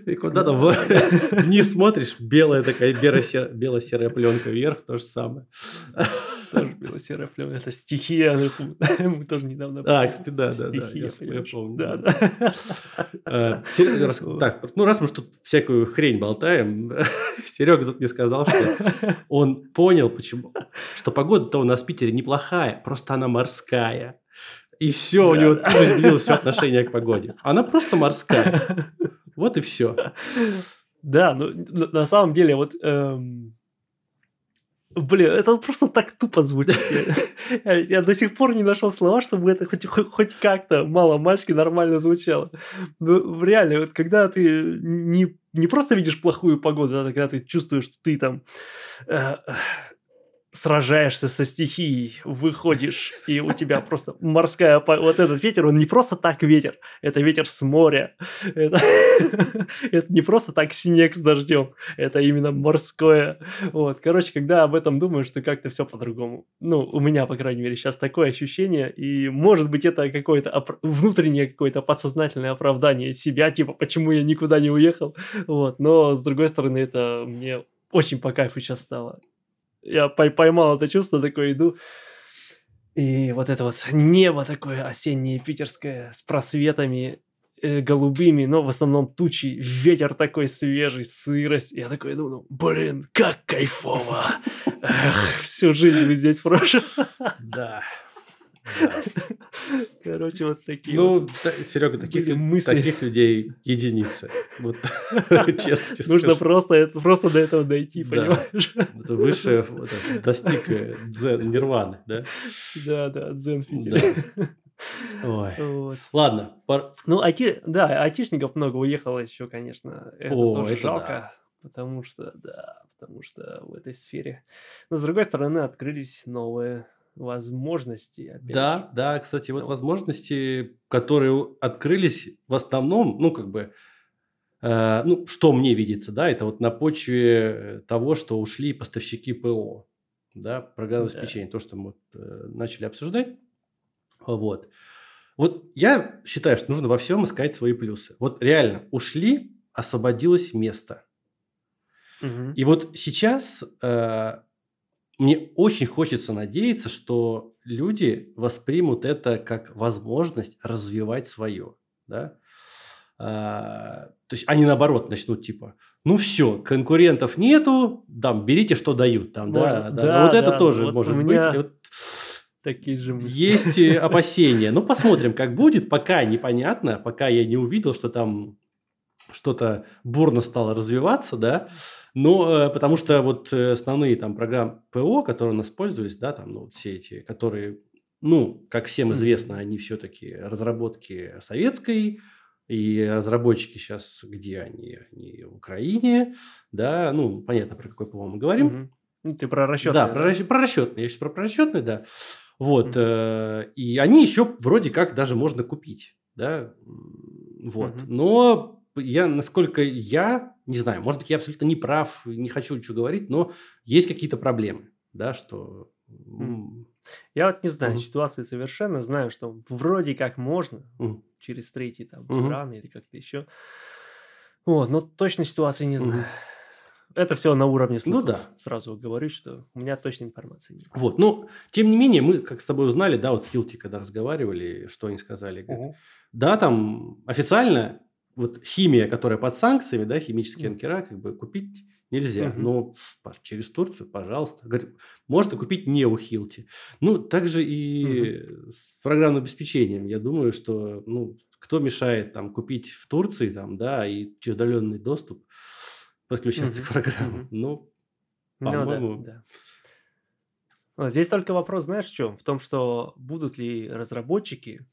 И куда там не смотришь, белая такая бело-серая пленка вверх, то же самое. Тоже бело-серая пленка. Это стихия. Мы тоже недавно... А, кстати, да, да, да. Я помню. Да, да. Так, ну раз мы тут всякую хрень болтаем, Серега тут мне сказал, что он понял, почему, что погода-то у нас в Питере неплохая, просто она морская. И все, да. у него тут изменилось все отношение к погоде. Она просто морская. Вот и все. Да, ну на самом деле вот... Эм... Блин, это просто так тупо звучит. Я, я до сих пор не нашел слова, чтобы это хоть, хоть, хоть как-то мало-мальски нормально звучало. Ну, реально, вот когда ты не, не просто видишь плохую погоду, а когда ты чувствуешь, что ты там э, сражаешься со стихией, выходишь, и у тебя просто морская... Вот этот ветер, он не просто так ветер, это ветер с моря. Это, это не просто так снег с дождем, это именно морское. Вот, короче, когда об этом думаешь, то как-то все по-другому. Ну, у меня, по крайней мере, сейчас такое ощущение, и может быть это какое-то оп- внутреннее какое-то подсознательное оправдание себя, типа, почему я никуда не уехал, вот, но с другой стороны, это мне очень по кайфу сейчас стало я поймал это чувство, такое иду. И вот это вот небо такое осеннее питерское с просветами э, голубыми, но в основном тучи, ветер такой свежий, сырость. Я такой иду, ну, блин, как кайфово! Эх, всю жизнь вы здесь прожил. Да. Короче, вот такие Ну, вот да, Серега, таких, мысли. таких людей единицы. Вот, честно тебе Нужно просто, это, просто до этого дойти, да. понимаешь? Это высшее, это, достиг э, дзен, нирваны, да? Да, да, дзен фитиль. Да. Ой. Вот. Ладно. Пар... Ну, айти, да, айтишников много уехало еще, конечно. Это О, тоже это жалко. Да. Потому что, да, потому что в этой сфере. Но, с другой стороны, открылись новые возможности. Опять да, же. да, кстати, вот возможности, которые открылись в основном, ну, как бы, э, ну, что мне видится, да, это вот на почве того, что ушли поставщики ПО, да, программного да. обеспечения, то, что мы вот, э, начали обсуждать. Вот. Вот я считаю, что нужно во всем искать свои плюсы. Вот реально, ушли, освободилось место. Мгм. И вот сейчас э, мне очень хочется надеяться, что люди воспримут это как возможность развивать свое. Да? А, то есть они наоборот начнут типа, ну все, конкурентов нету, там берите, что дают. Там, да, да, да. да, Вот это да, тоже вот может быть. меня вот Такие же мысли. есть э, опасения. Ну, посмотрим, как будет. Пока непонятно, пока я не увидел, что там что-то бурно стало развиваться, да, но э, потому что вот э, основные там программы ПО, которые у нас пользовались, да, там, ну, вот все эти, которые, ну, как всем известно, они все-таки разработки советской, и разработчики сейчас, где они? Они в Украине, да, ну, понятно, про какой ПО мы говорим. Ну, ты про Да, расчетные, про, да? расчет- про расчетные. Я сейчас про расчетные, да. Вот. Э, и они еще вроде как даже можно купить. Да. Вот. Но я, насколько я, не знаю, может быть, я абсолютно не прав, не хочу ничего говорить, но есть какие-то проблемы, да, что... Я вот не знаю Мгм. ситуации совершенно, знаю, что вроде как можно м, через третьи там Мгм. страны или как-то еще. Вот, но точной ситуации не знаю. Это все на уровне Ну слухов. да. Сразу говорю, что у меня точной информации нет. Вот. Но, тем не менее, мы, как с тобой узнали, да, вот с Хилти, когда разговаривали, что они сказали, говорят, Да, там официально вот химия, которая под санкциями, да, химические анкера, как бы купить нельзя. Мгм. Но паш, через Турцию, пожалуйста. Говорит, можно купить не у Хилти. Ну, также и с программным обеспечением. Я думаю, что, ну, кто мешает там купить в Турции, там, да, и через удаленный доступ подключаться к Мгм. программам. Мгм. Ну, Ну да, По-моему- да. Здесь только вопрос, знаешь, в чем? В том, что будут ли разработчики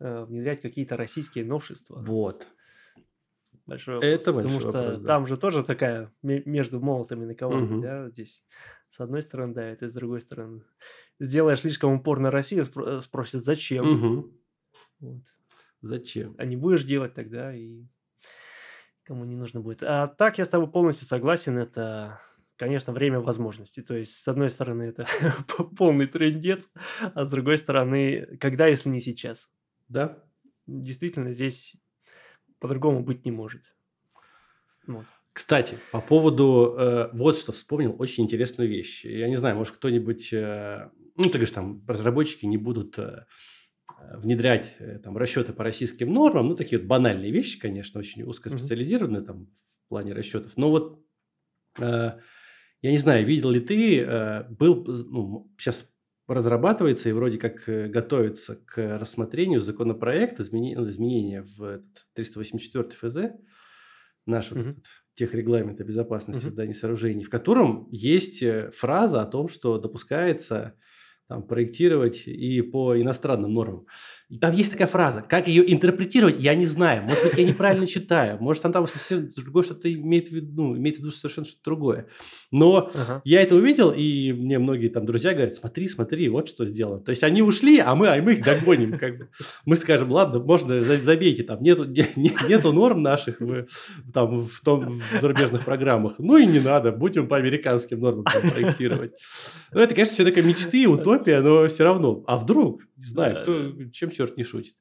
э, внедрять какие-то российские новшества. вот. Большой вопрос. Это Потому что вопрос, да. там же тоже такая ме- между молотами наковальней, Мгм. да, здесь с одной стороны давит, и с другой стороны. Сделаешь слишком упор на Россию, спро- спросят, зачем? Мгм. Вот. Зачем? А не будешь делать тогда, и кому не нужно будет. А так я с тобой полностью согласен, это, конечно, время возможностей. То есть, с одной стороны, это полный трендец, а с другой стороны, когда, если не сейчас? Да? Действительно, здесь по-другому быть не может. Вот. Кстати, по поводу э, вот что вспомнил очень интересную вещь. Я не знаю, может кто-нибудь, э, ну ты говоришь, там разработчики не будут э, э, внедрять э, там расчеты по российским нормам, ну такие вот банальные вещи, конечно, очень узкоспециализированные там в плане расчетов. Но вот э, я не знаю, видел ли ты, э, был, ну, сейчас разрабатывается и вроде как э, готовится к рассмотрению законопроект измени- ну, изменения в этот 384 ФЗ, наш вот Мгм. этот техрегламент о безопасности Мгм. зданий сооружений, в котором есть э, фраза о том, что допускается там, проектировать и по иностранным нормам. Там есть такая фраза. Как ее интерпретировать, я не знаю. Может быть, я неправильно читаю. Может, там, там совсем другое что-то имеет в виду, ну, имеется в виду совершенно что-то другое. Но Ага. я это увидел, и мне многие там друзья говорят, смотри, смотри, вот что сделано. То есть они ушли, а мы, а мы их догоним. Как бы. Мы скажем, ладно, можно, за- забейте, там нету, не- не- нету норм наших в, там, в, том, в зарубежных программах. Ну и не надо, будем по американским нормам там проектировать. Ну, это, конечно, все такое мечты, утопия, но все равно. А вдруг? Не знаю, кто, чем черт не шутит.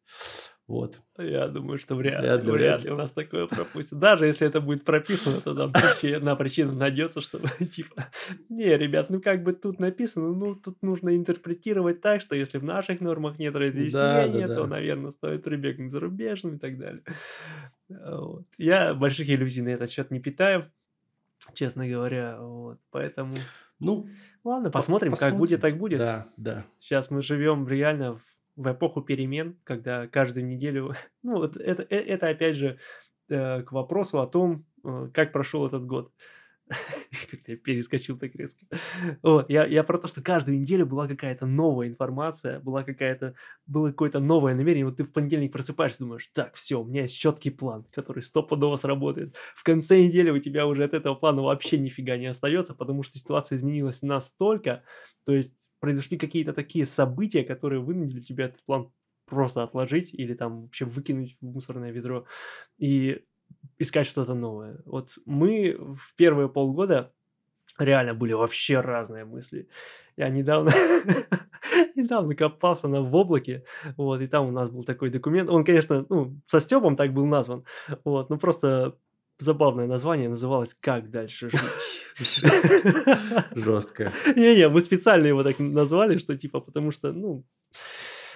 Вот. Я думаю, что вряд, Вряд ли, вряд ли у нас такое пропустят. Даже если это будет прописано, то там одна причина найдется, чтобы типа, не, ребят, ну как бы тут написано, ну тут нужно интерпретировать так, что если в наших нормах нет разъяснения, да, то, да. наверное, стоит прибегнуть к зарубежным и так далее. А, вот. Я больших иллюзий на этот счет не питаю, честно говоря, вот, поэтому... Ну, Ладно, по- посмотрим, как будет, так будет. Да, да. Сейчас мы живем реально в, в эпоху перемен, когда каждую неделю... Ну, вот это, э- это опять же э, к вопросу о том, э, как прошел этот год. Как-то я перескочил так резко. Вот, я, я про то, что каждую неделю была какая-то новая информация, была какая-то, было какое-то новое намерение. Вот ты в понедельник просыпаешься, думаешь, так, все, у меня есть четкий план, который стопудово сработает. В конце недели у тебя уже от этого плана вообще нифига не остается, потому что ситуация изменилась настолько, то есть произошли какие-то такие события, которые вынудили тебя этот план просто отложить или там вообще выкинуть в мусорное ведро и искать что-то новое. Вот мы в первые полгода реально были вообще разные мысли. Я недавно, недавно копался на в облаке, вот, и там у нас был такой документ. Он, конечно, ну, со Степом так был назван, вот, но просто забавное название называлось «Как дальше жить?». Жестко. Не-не, мы специально его так назвали, что типа, потому что, ну,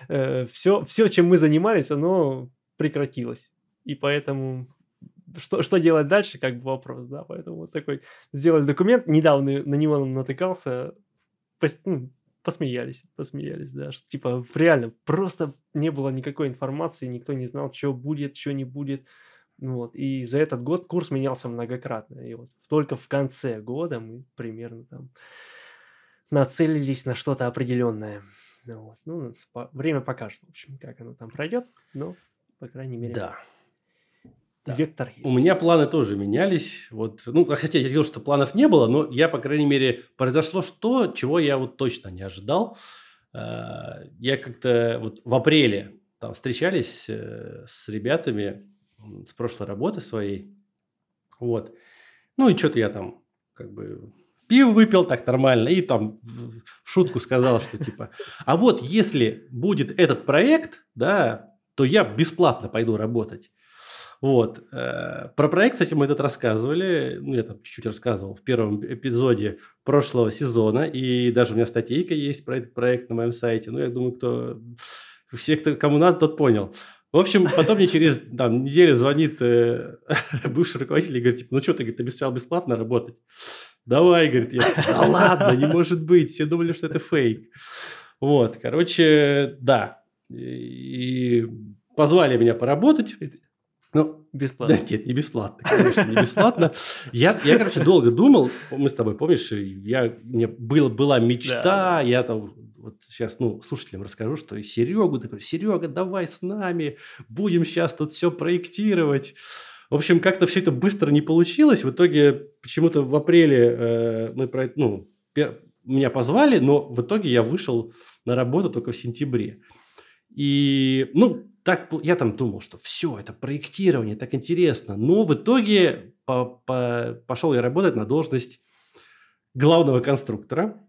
все, все, чем мы занимались, оно прекратилось. И поэтому что, что делать дальше, как бы вопрос, да, поэтому вот такой сделали документ, недавно на него натыкался, пос, ну, посмеялись, посмеялись, да, что типа реально просто не было никакой информации, никто не знал, что будет, что не будет, вот, и за этот год курс менялся многократно, и вот только в конце года мы примерно там нацелились на что-то определенное, вот, ну, по, время покажет, в общем, как оно там пройдет, но, по крайней мере... Да. Да. Вектор есть. У меня планы тоже менялись. Вот, ну, хотя я говорил, что планов не было, но я, по крайней мере, произошло что, чего я вот точно не ожидал. А, я как-то вот в апреле там встречались э, с ребятами с прошлой работы своей. Вот. Ну и что-то я там как бы пиво выпил так нормально и там в шутку сказал, что типа, а вот если будет этот проект, да, то я бесплатно пойду работать. Вот. Э, про проект, кстати, мы этот рассказывали, ну, я там чуть-чуть рассказывал в первом эпизоде прошлого сезона, и даже у меня статейка есть про этот проект на моем сайте. Ну, я думаю, кто... Все, кто, кому надо, тот понял. В общем, потом мне через там, неделю звонит э, бывший руководитель и говорит, типа, ну что ты, говорит, обещал бесплатно работать? Давай, говорит, я, да ладно, не может быть, все думали, что это фейк. Вот, короче, да. И позвали меня поработать. Ну, бесплатно. Да, нет, не бесплатно, конечно, не бесплатно. Я, я, короче, долго думал, мы с тобой, помнишь, я, меня был, была мечта, да. я там, вот сейчас, ну, слушателям расскажу, что и Серегу, такой, Серега, давай с нами, будем сейчас тут все проектировать. В общем, как-то все это быстро не получилось. В итоге почему-то в апреле э, мы про, ну, меня позвали, но в итоге я вышел на работу только в сентябре. И, ну, так я там думал, что все, это проектирование, так интересно. Но в итоге по, по, пошел я работать на должность главного конструктора.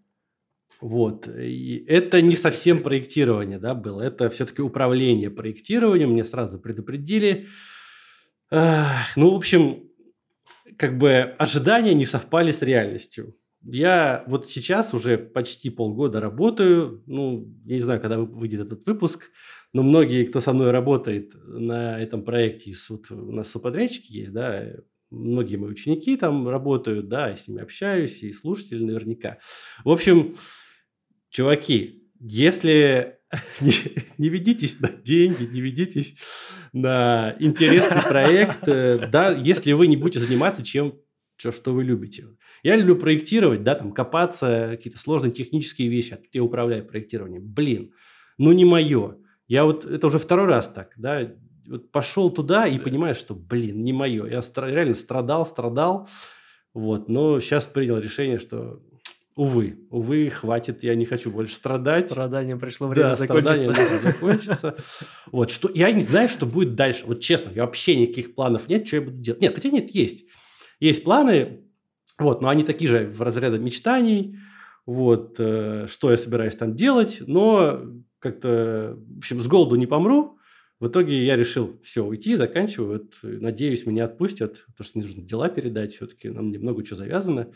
Вот. И это не совсем проектирование да, было, это все-таки управление проектированием. Мне сразу предупредили. Ну, в общем, как бы ожидания не совпали с реальностью. Я вот сейчас уже почти полгода работаю. Ну, я не знаю, когда выйдет этот выпуск – но многие, кто со мной работает на этом проекте, вот у нас субподрядчики есть, да, многие мои ученики там работают, да, я с ними общаюсь, и слушатели наверняка. В общем, чуваки, если не, не ведитесь на деньги, не ведитесь на интересный проект, э, да, если вы не будете заниматься чем что, что вы любите. Я люблю проектировать, да, там копаться, какие-то сложные технические вещи, а тут я управляю проектированием. Блин, ну не мое. Я вот, это уже второй раз так, да, вот пошел туда и понимаешь, что, блин, не мое. Я стра- реально страдал, страдал, вот, но сейчас принял решение, что Увы, увы, хватит, я не хочу больше страдать. Страданием пришло время да, закончиться. закончиться. Вот, что, я не знаю, что будет дальше. Вот честно, вообще никаких планов нет, что я буду делать. Нет, хотя нет, есть. Есть планы, вот, но они такие же в разряде мечтаний. Вот, э, что я собираюсь там делать, но как-то, в общем, с голоду не помру. В итоге я решил все, уйти, заканчиваю. Вот, надеюсь, меня отпустят, потому что мне нужно дела передать, все-таки нам немного чего завязано.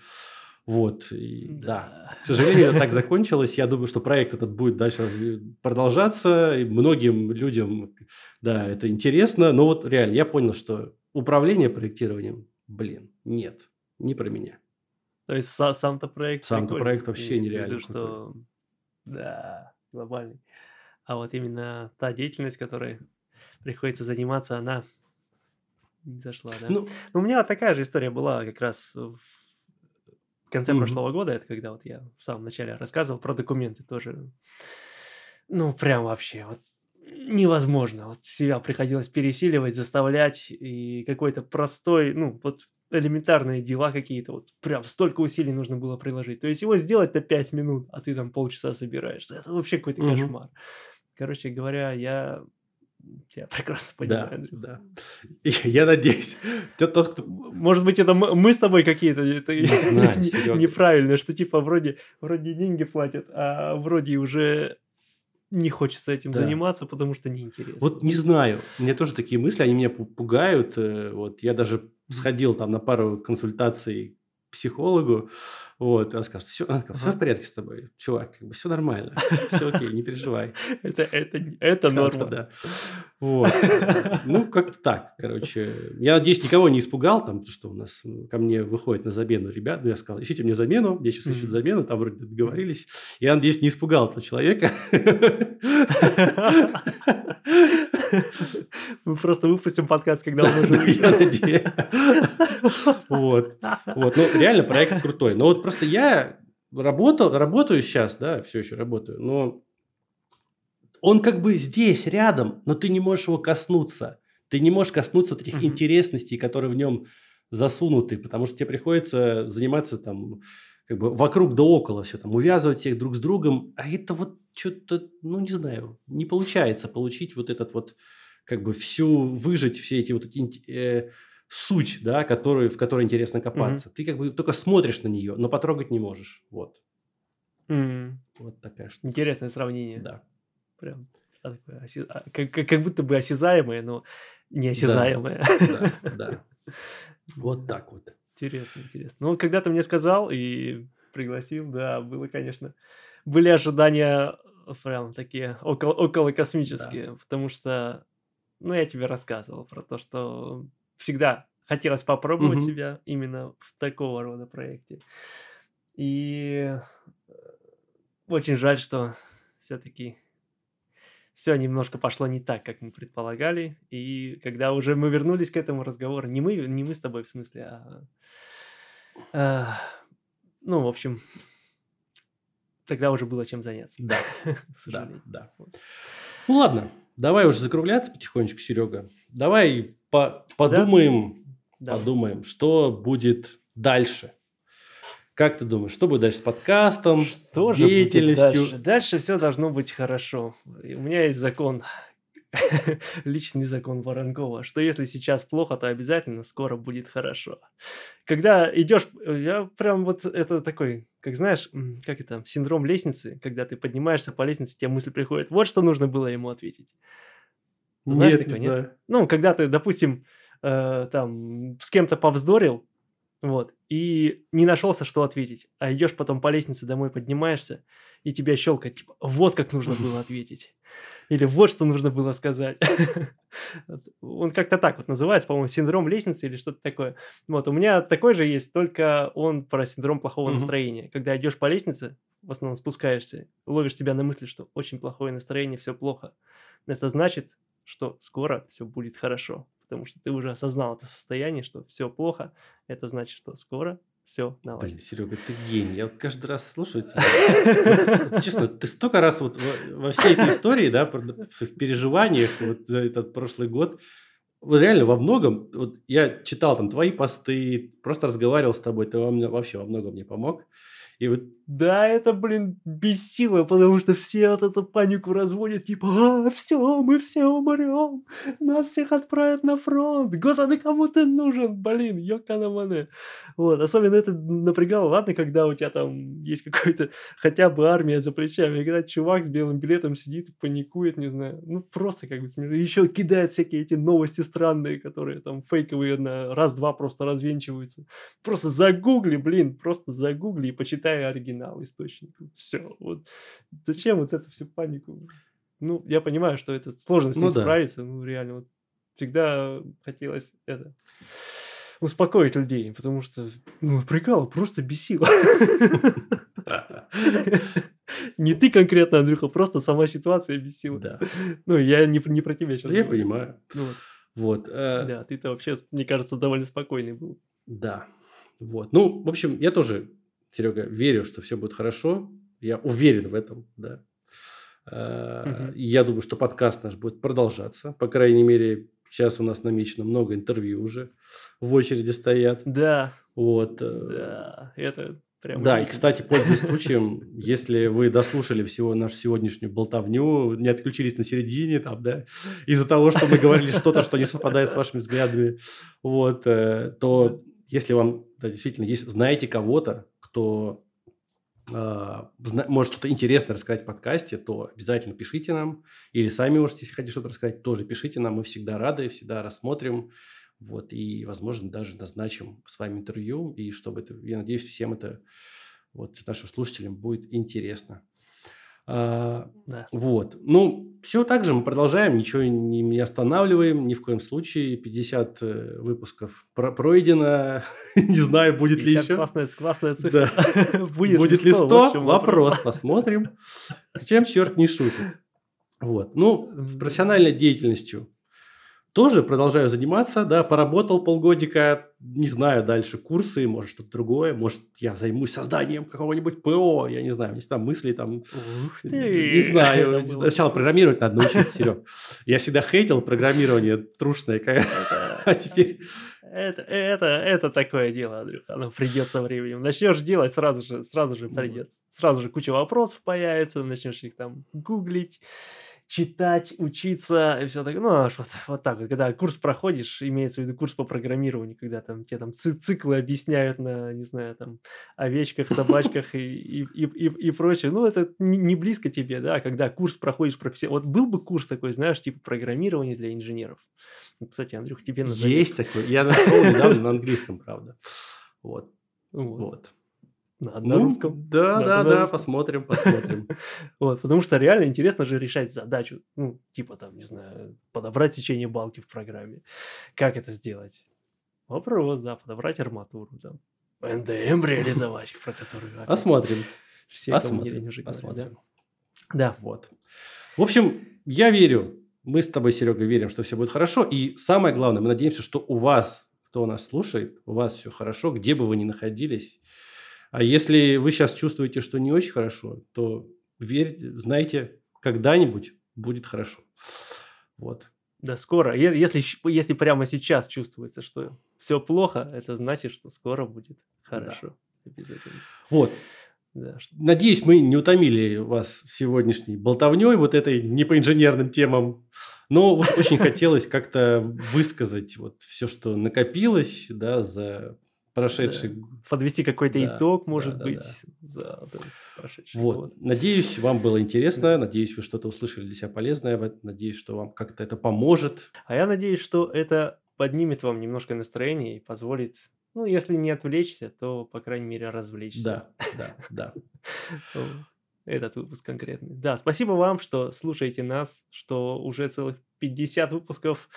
Вот, и, да. да. К сожалению, это так закончилось. Я думаю, что проект этот будет дальше продолжаться. И многим людям, да, это интересно. Но вот реально, я понял, что управление проектированием, блин, нет, не про меня. То есть сам-то проект Сам-то проект вообще нереально. Виду, что... Да, глобальный. А вот именно та деятельность, которой приходится заниматься, она не зашла, да? Ну, ну, у меня такая же история была как раз в конце mm-hmm. прошлого года, это когда вот я в самом начале рассказывал про документы тоже. Ну, прям вообще, вот невозможно. Вот себя приходилось пересиливать, заставлять, и какой-то простой, ну, вот элементарные дела какие-то, вот прям столько усилий нужно было приложить. То есть его сделать на 5 минут, а ты там полчаса собираешься. Это вообще какой-то угу. кошмар. Короче говоря, я Я прекрасно понимаю, Да, Андрюха. да. И я надеюсь, тот, тот, кто... Может быть, это мы с тобой какие-то это Не знаю, неправильные, что типа вроде, вроде деньги платят, а вроде уже не хочется этим Да. заниматься, потому что неинтересно. Вот не знаю, у меня тоже такие мысли, они меня пу- пугают. э, Вот я даже сходил там на пару консультаций психологу, вот, и он скажет, все, все Ага. в порядке с тобой, чувак, как бы все нормально, все окей, не переживай. Это, это, это норма. да. Вот. Ну, как-то так, короче. Я надеюсь, никого не испугал, там, что у нас ко мне выходит на замену ребят. Ну, я сказал, ищите мне замену, я сейчас ищу замену, там вроде договорились. Я надеюсь, не испугал этого человека. Мы просто выпустим подкаст, когда он уже надеюсь. Вот. Вот. Ну, реально проект крутой. Но вот просто я работал, работаю сейчас, да, все еще работаю, но он как бы здесь, рядом, но ты не можешь его коснуться. Ты не можешь коснуться Мгм. интересностей, которые в нем засунуты, потому что тебе приходится заниматься там как бы вокруг да около все, там, увязывать всех друг с другом, а это вот что-то, ну, не знаю, не получается получить вот этот вот, как бы всю, выжить все эти вот эти э, суть, да, которую, в которой интересно копаться. Ты как бы только смотришь на нее, но потрогать не можешь. Вот. М, Вот такая штука. Интересное сравнение. Да. Прям а, а, как, как- как будто бы осязаемое, но неосязаемое. Да, да. Вот так вот. Интересно, интересно. Ну, когда ты мне сказал и пригласил, да, было, конечно, были ожидания прям такие около, около космические, потому что, ну, я тебе рассказывал про то, что всегда хотелось попробовать Мгм. себя именно в такого рода проекте. И э, очень жаль, что все-таки все немножко пошло не так, как мы предполагали. И когда уже мы вернулись к этому разговору, не мы, не мы с тобой в смысле, а, а, ну, в общем, тогда уже было чем заняться. Да, да, да. Ну ладно, давай уже закругляться потихонечку, Серега. Давай по- подумаем, Да. подумаем, что будет дальше. Как ты думаешь, что будет дальше с подкастом, Что с же будет деятельностью? дальше? Дальше все должно быть хорошо. И у меня есть закон, личный закон Воронкова, что если сейчас плохо, то обязательно скоро будет хорошо. Когда идешь, я прям вот это такой, как знаешь, как это, синдром лестницы, когда ты поднимаешься по лестнице, тебе мысль приходит, вот что нужно было ему ответить. Знаешь Нет, такое, не нет? знаю. Ну, когда ты, допустим, э, там с кем-то повздорил, вот, и не нашелся, что ответить, а идешь потом по лестнице домой, поднимаешься, и тебя щелкает, типа, вот как нужно было ответить. Или вот что нужно было сказать. Он как-то так вот называется, по-моему, синдром лестницы или что-то такое. Вот, у меня такой же есть, только он про синдром плохого настроения. Когда идешь по лестнице, в основном спускаешься, ловишь себя на мысли, что очень плохое настроение, все плохо. Это значит, что скоро все будет хорошо, потому что ты уже осознал это состояние, что все плохо. Это значит, что скоро все Блин, наладится. Серега, ты гений. Я вот каждый раз слушаю тебя. Вот, честно, ты столько раз вот во, всей этой истории, да, в переживаниях вот за этот прошлый год, вот реально во многом, вот я читал там твои посты, просто разговаривал с тобой, ты во мне- вообще во многом мне помог. И вот Да, это, блин, бессило, потому что все вот эту панику разводят, типа, а, все, мы все умрем, нас всех отправят на фронт, господи, кому ты нужен, блин, ёкана Вот, особенно это напрягало, ладно, когда у тебя там есть какой-то хотя бы армия за плечами, когда чувак с белым билетом сидит и паникует, не знаю, ну просто как бы смешно, еще кидает всякие эти новости странные, которые там фейковые на раз-два просто развенчиваются. Просто загугли, блин, просто загугли и почитай оригинал источника. Все. Вот. Зачем вот эту всю панику? Ну, я понимаю, что это сложно с ней Ну да. справиться. Ну, реально, вот всегда хотелось это успокоить людей, потому что, ну, прикол, просто бесило. Не ты конкретно, Андрюха, просто сама ситуация бесила. да, Ну, я не, не про тебя сейчас. Да я понимаю. Ну, вот. Вот. э, Да, ты-то вообще, мне кажется, довольно спокойный был. Да. Вот. Ну, в общем, я тоже, Серега, верю, что все будет хорошо. Я уверен в этом, да. И Я думаю, что подкаст наш будет продолжаться. По крайней мере, сейчас у нас намечено много интервью уже в очереди стоят. Да, Вот. э, да, это Прям Да, и, кстати, пользуясь случаем, если вы дослушали всего нашу сегодняшнюю болтовню, не отключились на середине, там, да, из-за того, что мы говорили что-то, что не совпадает с вашими взглядами, вот, э, то если вам да, действительно есть, знаете кого-то, кто зна- может что-то интересное рассказать в подкасте, то обязательно пишите нам. Или сами можете, если хотите что-то рассказать, тоже пишите нам. Мы всегда рады, всегда рассмотрим. Вот, и, возможно, даже назначим с вами интервью. И чтобы это, я надеюсь, всем это, вот, нашим слушателям будет интересно. А, Да. вот. Ну, все так же мы продолжаем, ничего не, не останавливаем, ни в коем случае. 50 э, выпусков про- пройдено. не знаю, будет ли 50 еще. Классная, классная цифра. Будет, Будет ли 100? Вот в чем Вопрос, посмотрим. Чем черт не шутит. Вот. Ну, профессиональной деятельностью тоже продолжаю заниматься, да, поработал полгодика, не знаю, дальше курсы, может, что-то другое, может, я займусь созданием какого-нибудь ПО, я не знаю, есть там мысли, там, Ух ты! не знаю, сначала программировать надо научиться, Серег. Я всегда хейтил программирование трушное, а теперь... Это, это, это такое дело, Андрюх, оно придет со временем. Начнешь делать, сразу же, сразу же Вот. придет. Сразу же куча вопросов появится, начнешь их там гуглить, читать, учиться и все такое. Ну, аж вот, вот так вот. Когда курс проходишь, имеется в виду курс по программированию, когда там тебе там ци- циклы объясняют на, не знаю, там, овечках, собачках и, и, и, и, и прочее. Ну, это не, близко тебе, да, когда курс проходишь профессионально. Вот был бы курс такой, знаешь, типа программирование для инженеров. Ну, Кстати, Андрюх, тебе на заметку. Есть такой. Я нашел недавно на английском, правда. Вот. Вот. Вот. На, на Ну, русском. Да, Да, да, да, русском. посмотрим, посмотрим. Вот, потому что реально интересно же решать задачу. Ну, типа там, не знаю, подобрать сечение балки в программе. Как это сделать? Вопрос, да, подобрать арматуру там. НДМ реализовать, про которую опять Посмотрим, все посмотрим, говорят, да. посмотрим. Да, Вот. В общем, я верю, мы с тобой, Серега, верим, что все будет хорошо. И самое главное, мы надеемся, что у вас, кто нас слушает, у вас все хорошо, где бы вы ни находились. А если вы сейчас чувствуете, что не очень хорошо, то верьте, знайте, когда-нибудь будет хорошо. Вот. да, скоро. Если, если прямо сейчас чувствуется, что все плохо, это значит, что скоро будет хорошо. Обязательно. Вот. Да, Надеюсь, мы не утомили вас сегодняшней болтовней, вот этой не по инженерным темам. Но уж очень хотелось как-то высказать вот все, что накопилось, да, за прошедший подвести какой-то Да, итог, да, может да, быть, да. за вот прошедший Вот. год. Надеюсь, вам было интересно. Надеюсь, вы что-то услышали для себя полезное. Надеюсь, что вам как-то это поможет. А я надеюсь, что это поднимет вам немножко настроение и позволит, ну, если не отвлечься, то, по крайней мере, развлечься. Да, да, да. Этот выпуск конкретный. Да, спасибо вам, что слушаете нас, что уже целых 50 выпусков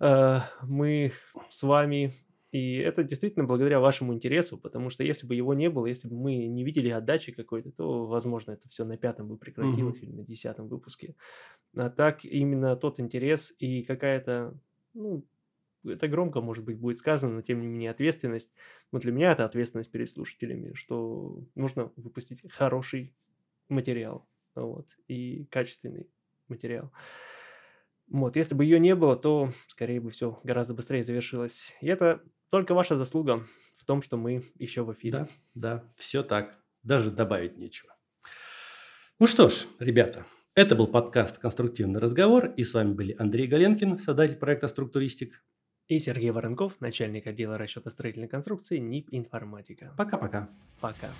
э, мы с вами. И это действительно благодаря вашему интересу, потому что если бы его не было, если бы мы не видели отдачи какой-то, то, возможно, это все на пятом бы прекратилось или на десятом выпуске. А так именно тот интерес и какая-то, ну, это громко, может быть, будет сказано, но тем не менее ответственность. Вот для меня это ответственность перед слушателями, что нужно выпустить хороший материал, вот, и качественный материал. Вот, если бы ее не было, то скорее бы все гораздо быстрее завершилось. И это только ваша заслуга в том, что мы еще в эфире. Да, да, все так. Даже добавить нечего. Ну что ж, ребята, это был подкаст «Конструктивный разговор», и с вами были Андрей Галенкин, создатель проекта «Структуристик». И Сергей Воронков, начальник отдела расчета строительной конструкции НИП «Информатика». Пока-пока. Пока.